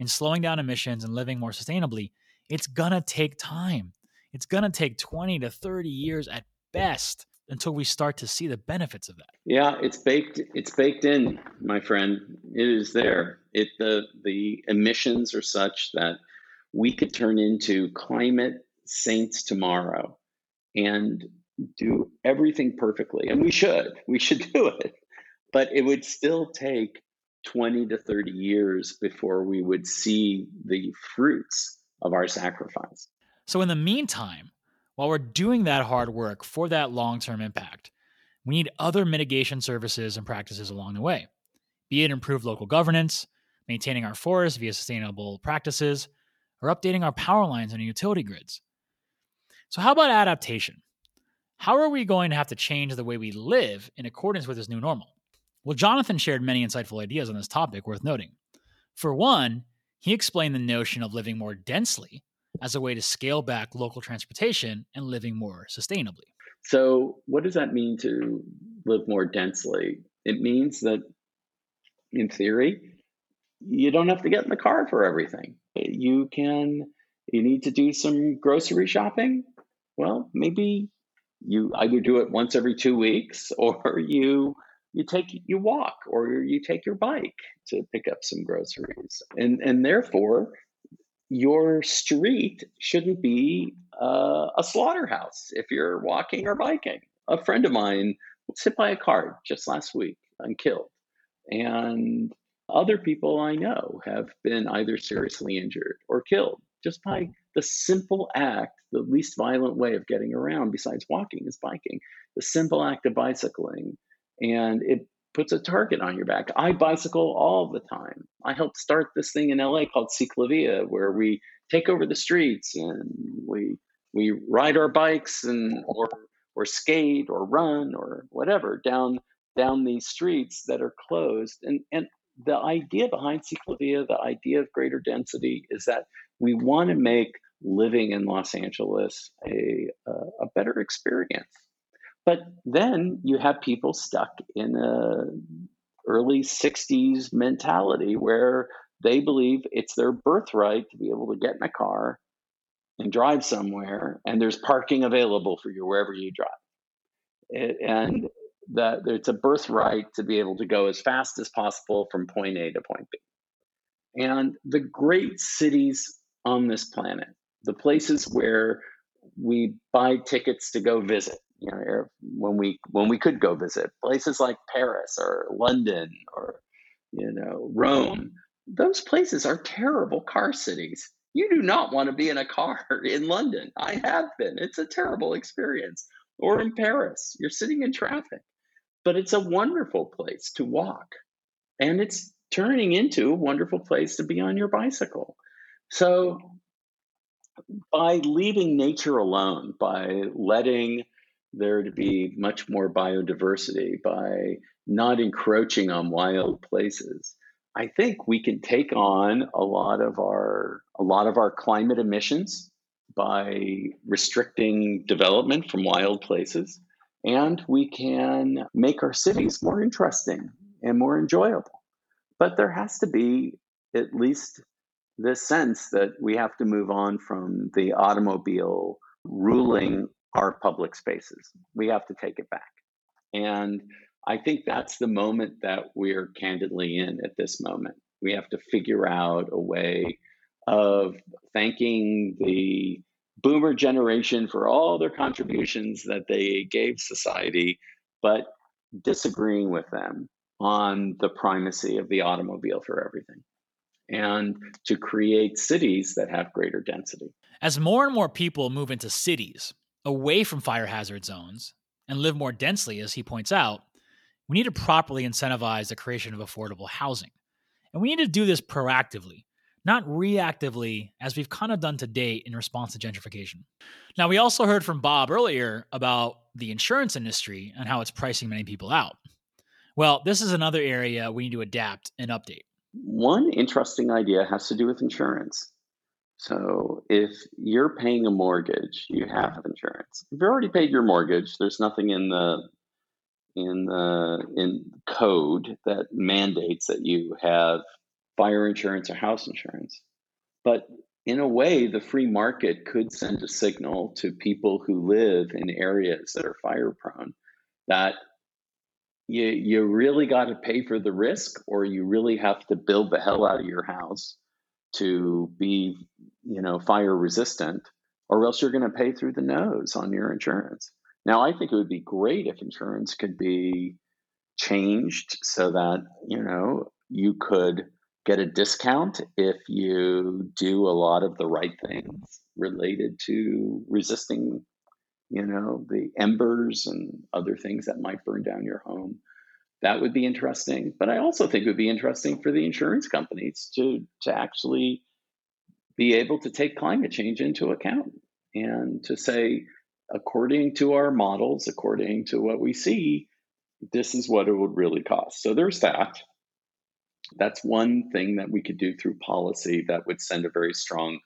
in slowing down emissions and living more sustainably, it's gonna take time. It's gonna take 20 to 30 years at best until we start to see the benefits of that. Yeah, it's baked it's baked in, my friend. It is there. It the the emissions are such that we could turn into climate saints tomorrow. And do everything perfectly, and we should. We should do it. But it would still take 20 to 30 years before we would see the fruits of our sacrifice. So, in the meantime, while we're doing that hard work for that long term impact, we need other mitigation services and practices along the way, be it improved local governance, maintaining our forests via sustainable practices, or updating our power lines and utility grids. So, how about adaptation? How are we going to have to change the way we live in accordance with this new normal? Well, Jonathan shared many insightful ideas on this topic worth noting. For one, he explained the notion of living more densely as a way to scale back local transportation and living more sustainably. So, what does that mean to live more densely? It means that, in theory, you don't have to get in the car for everything. You can, you need to do some grocery shopping. Well, maybe you either do it once every two weeks or you you take you walk or you take your bike to pick up some groceries and and therefore your street shouldn't be uh, a slaughterhouse if you're walking or biking a friend of mine was hit by a car just last week and killed and other people i know have been either seriously injured or killed just by the simple act, the least violent way of getting around besides walking is biking. The simple act of bicycling. And it puts a target on your back. I bicycle all the time. I helped start this thing in LA called Ciclavia, where we take over the streets and we we ride our bikes and or or skate or run or whatever down down these streets that are closed. And and the idea behind Ciclavia, the idea of greater density, is that we want to make living in Los Angeles a, a, a better experience. But then you have people stuck in a early 60s mentality where they believe it's their birthright to be able to get in a car and drive somewhere, and there's parking available for you wherever you drive. It, and that it's a birthright to be able to go as fast as possible from point A to point B. And the great cities on this planet, the places where we buy tickets to go visit, you know, when we when we could go visit places like Paris or London or you know Rome, those places are terrible car cities. You do not want to be in a car in London. I have been. It's a terrible experience. Or in Paris, you're sitting in traffic. But it's a wonderful place to walk. And it's turning into a wonderful place to be on your bicycle. So by leaving nature alone, by letting there to be much more biodiversity, by not encroaching on wild places, I think we can take on a lot of our a lot of our climate emissions by restricting development from wild places and we can make our cities more interesting and more enjoyable. But there has to be at least this sense that we have to move on from the automobile ruling our public spaces. We have to take it back. And I think that's the moment that we're candidly in at this moment. We have to figure out a way of thanking the boomer generation for all their contributions that they gave society, but disagreeing with them on the primacy of the automobile for everything and to create cities that have greater density. As more and more people move into cities, away from fire hazard zones, and live more densely, as he points out, we need to properly incentivize the creation of affordable housing. And we need to do this proactively, not reactively, as we've kind of done to date in response to gentrification. Now, we also heard from Bob earlier about the insurance industry and how it's pricing many people out. Well, this is another area we need to adapt and update. One interesting idea has to do with insurance. So, if you're paying a mortgage, you have insurance. If you've already paid your mortgage, there's nothing in the in the in code that mandates that you have fire insurance or house insurance. But in a way, the free market could send a signal to people who live in areas that are fire prone that you you really got to pay for the risk or you really have to build the hell out of your house to be you know fire resistant or else you're going to pay through the nose on your insurance now, I think it would be great if insurance could be changed so that, you know, you could get a discount if you do a lot of the right things related to resisting, you know, the embers and other things that might burn down your home. That would be interesting. But I also think it would be interesting for the insurance companies to to actually be able to take climate change into account and to say, according to our models, according to what we see, this is what it would really cost. So there's that. That's one thing that we could do through policy that would send a very strong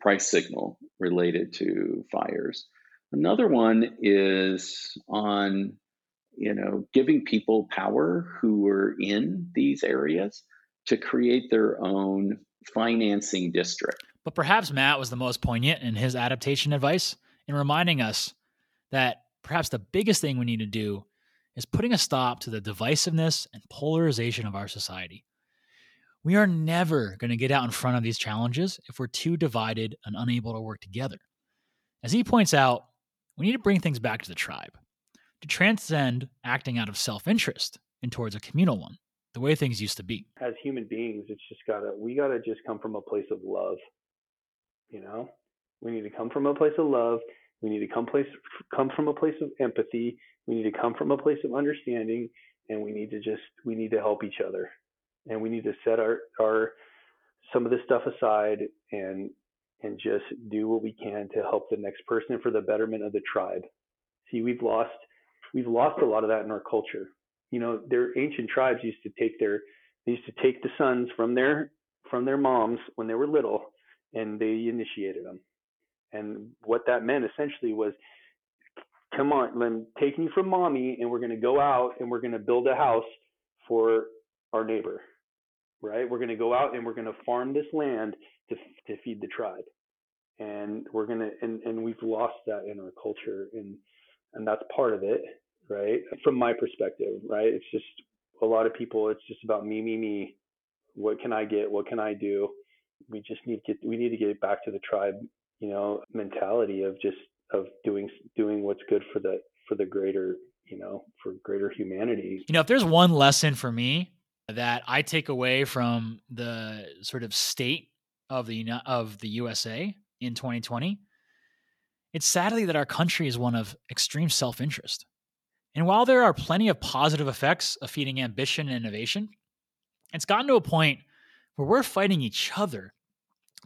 price signal related to fires. Another one is on, you know, giving people power who are in these areas to create their own financing district. But perhaps Matt was the most poignant in his adaptation advice in reminding us that perhaps the biggest thing we need to do is putting a stop to the divisiveness and polarization of our society. We are never going to get out in front of these challenges if we're too divided and unable to work together. As he points out, we need to bring things back to the tribe, to transcend acting out of self interest and towards a communal one, the way things used to be. As human beings, it's just gotta, we gotta just come from a place of love. You know, we need to come from a place of love. We need to come place come from a place of empathy. We need to come from a place of understanding, and we need to just we need to help each other, and we need to set our our some of this stuff aside and and just do what we can to help the next person for the betterment of the tribe. See, we've lost we've lost a lot of that in our culture. You know, their ancient tribes used to take their they used to take the sons from their from their moms when they were little and they initiated them and what that meant essentially was, come on, I'm taking you from mommy, and we're going to go out and we're going to build a house for our neighbor. right? We're going to go out and we're going to farm this land to to feed the tribe, and we're going to and and we've lost that in our culture, and and that's part of it, right? From my perspective, right? It's just a lot of people. It's just about me, me, me. What can I get? What can I do? We just need to get we need to get back to the tribe, you know, mentality of just of doing doing what's good for the for the greater you know for greater humanity you know if there's one lesson for me that i take away from the sort of state of the of the usa in 2020 it's sadly that our country is one of extreme self-interest and while there are plenty of positive effects of feeding ambition and innovation it's gotten to a point where we're fighting each other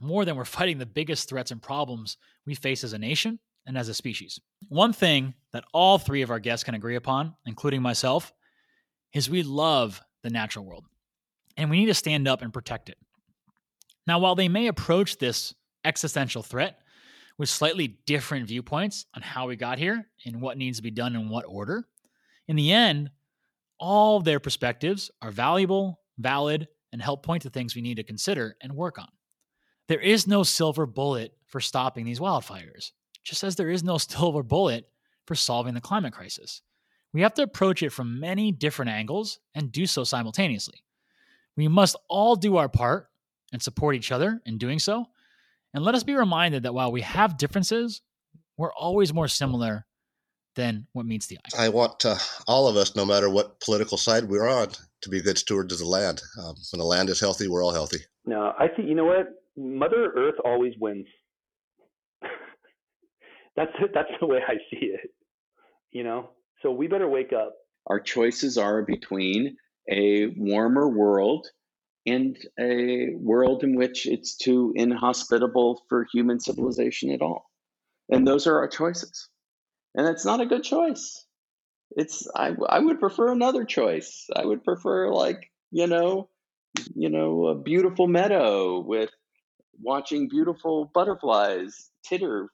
more than we're fighting the biggest threats and problems we face as a nation and as a species. One thing that all three of our guests can agree upon, including myself, is we love the natural world and we need to stand up and protect it. Now, while they may approach this existential threat with slightly different viewpoints on how we got here and what needs to be done in what order, in the end, all their perspectives are valuable, valid, and help point to things we need to consider and work on. There is no silver bullet for stopping these wildfires just as there is no silver bullet for solving the climate crisis. We have to approach it from many different angles and do so simultaneously. We must all do our part and support each other in doing so. And let us be reminded that while we have differences, we're always more similar than what meets the eye. I want uh, all of us, no matter what political side we're on, to be good stewards of the land. Um, when the land is healthy, we're all healthy. No, I think, you know what? Mother Earth always wins that's that's the way I see it. You know, so we better wake up. Our choices are between a warmer world and a world in which it's too inhospitable for human civilization at all. And those are our choices. And that's not a good choice. It's I I would prefer another choice. I would prefer like, you know, you know, a beautiful meadow with watching beautiful butterflies titter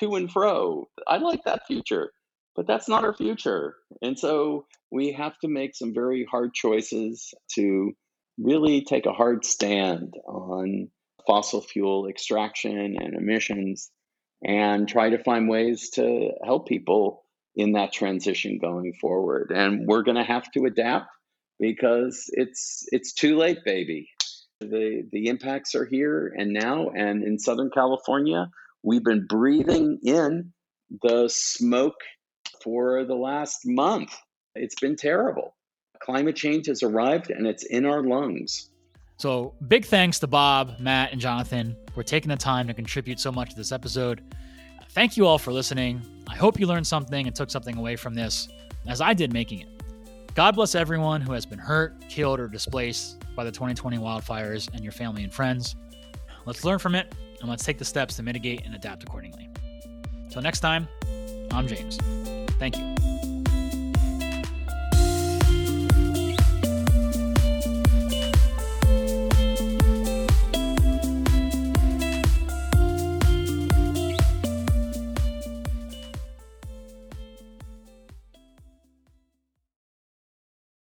to and fro. I like that future, but that's not our future. And so we have to make some very hard choices to really take a hard stand on fossil fuel extraction and emissions and try to find ways to help people in that transition going forward. And we're going to have to adapt because it's it's too late, baby. The the impacts are here and now and in Southern California, We've been breathing in the smoke for the last month. It's been terrible. Climate change has arrived and it's in our lungs. So, big thanks to Bob, Matt, and Jonathan for taking the time to contribute so much to this episode. Thank you all for listening. I hope you learned something and took something away from this, as I did making it. God bless everyone who has been hurt, killed, or displaced by the 2020 wildfires and your family and friends. Let's learn from it and let's take the steps to mitigate and adapt accordingly. Till next time, I'm James. Thank you.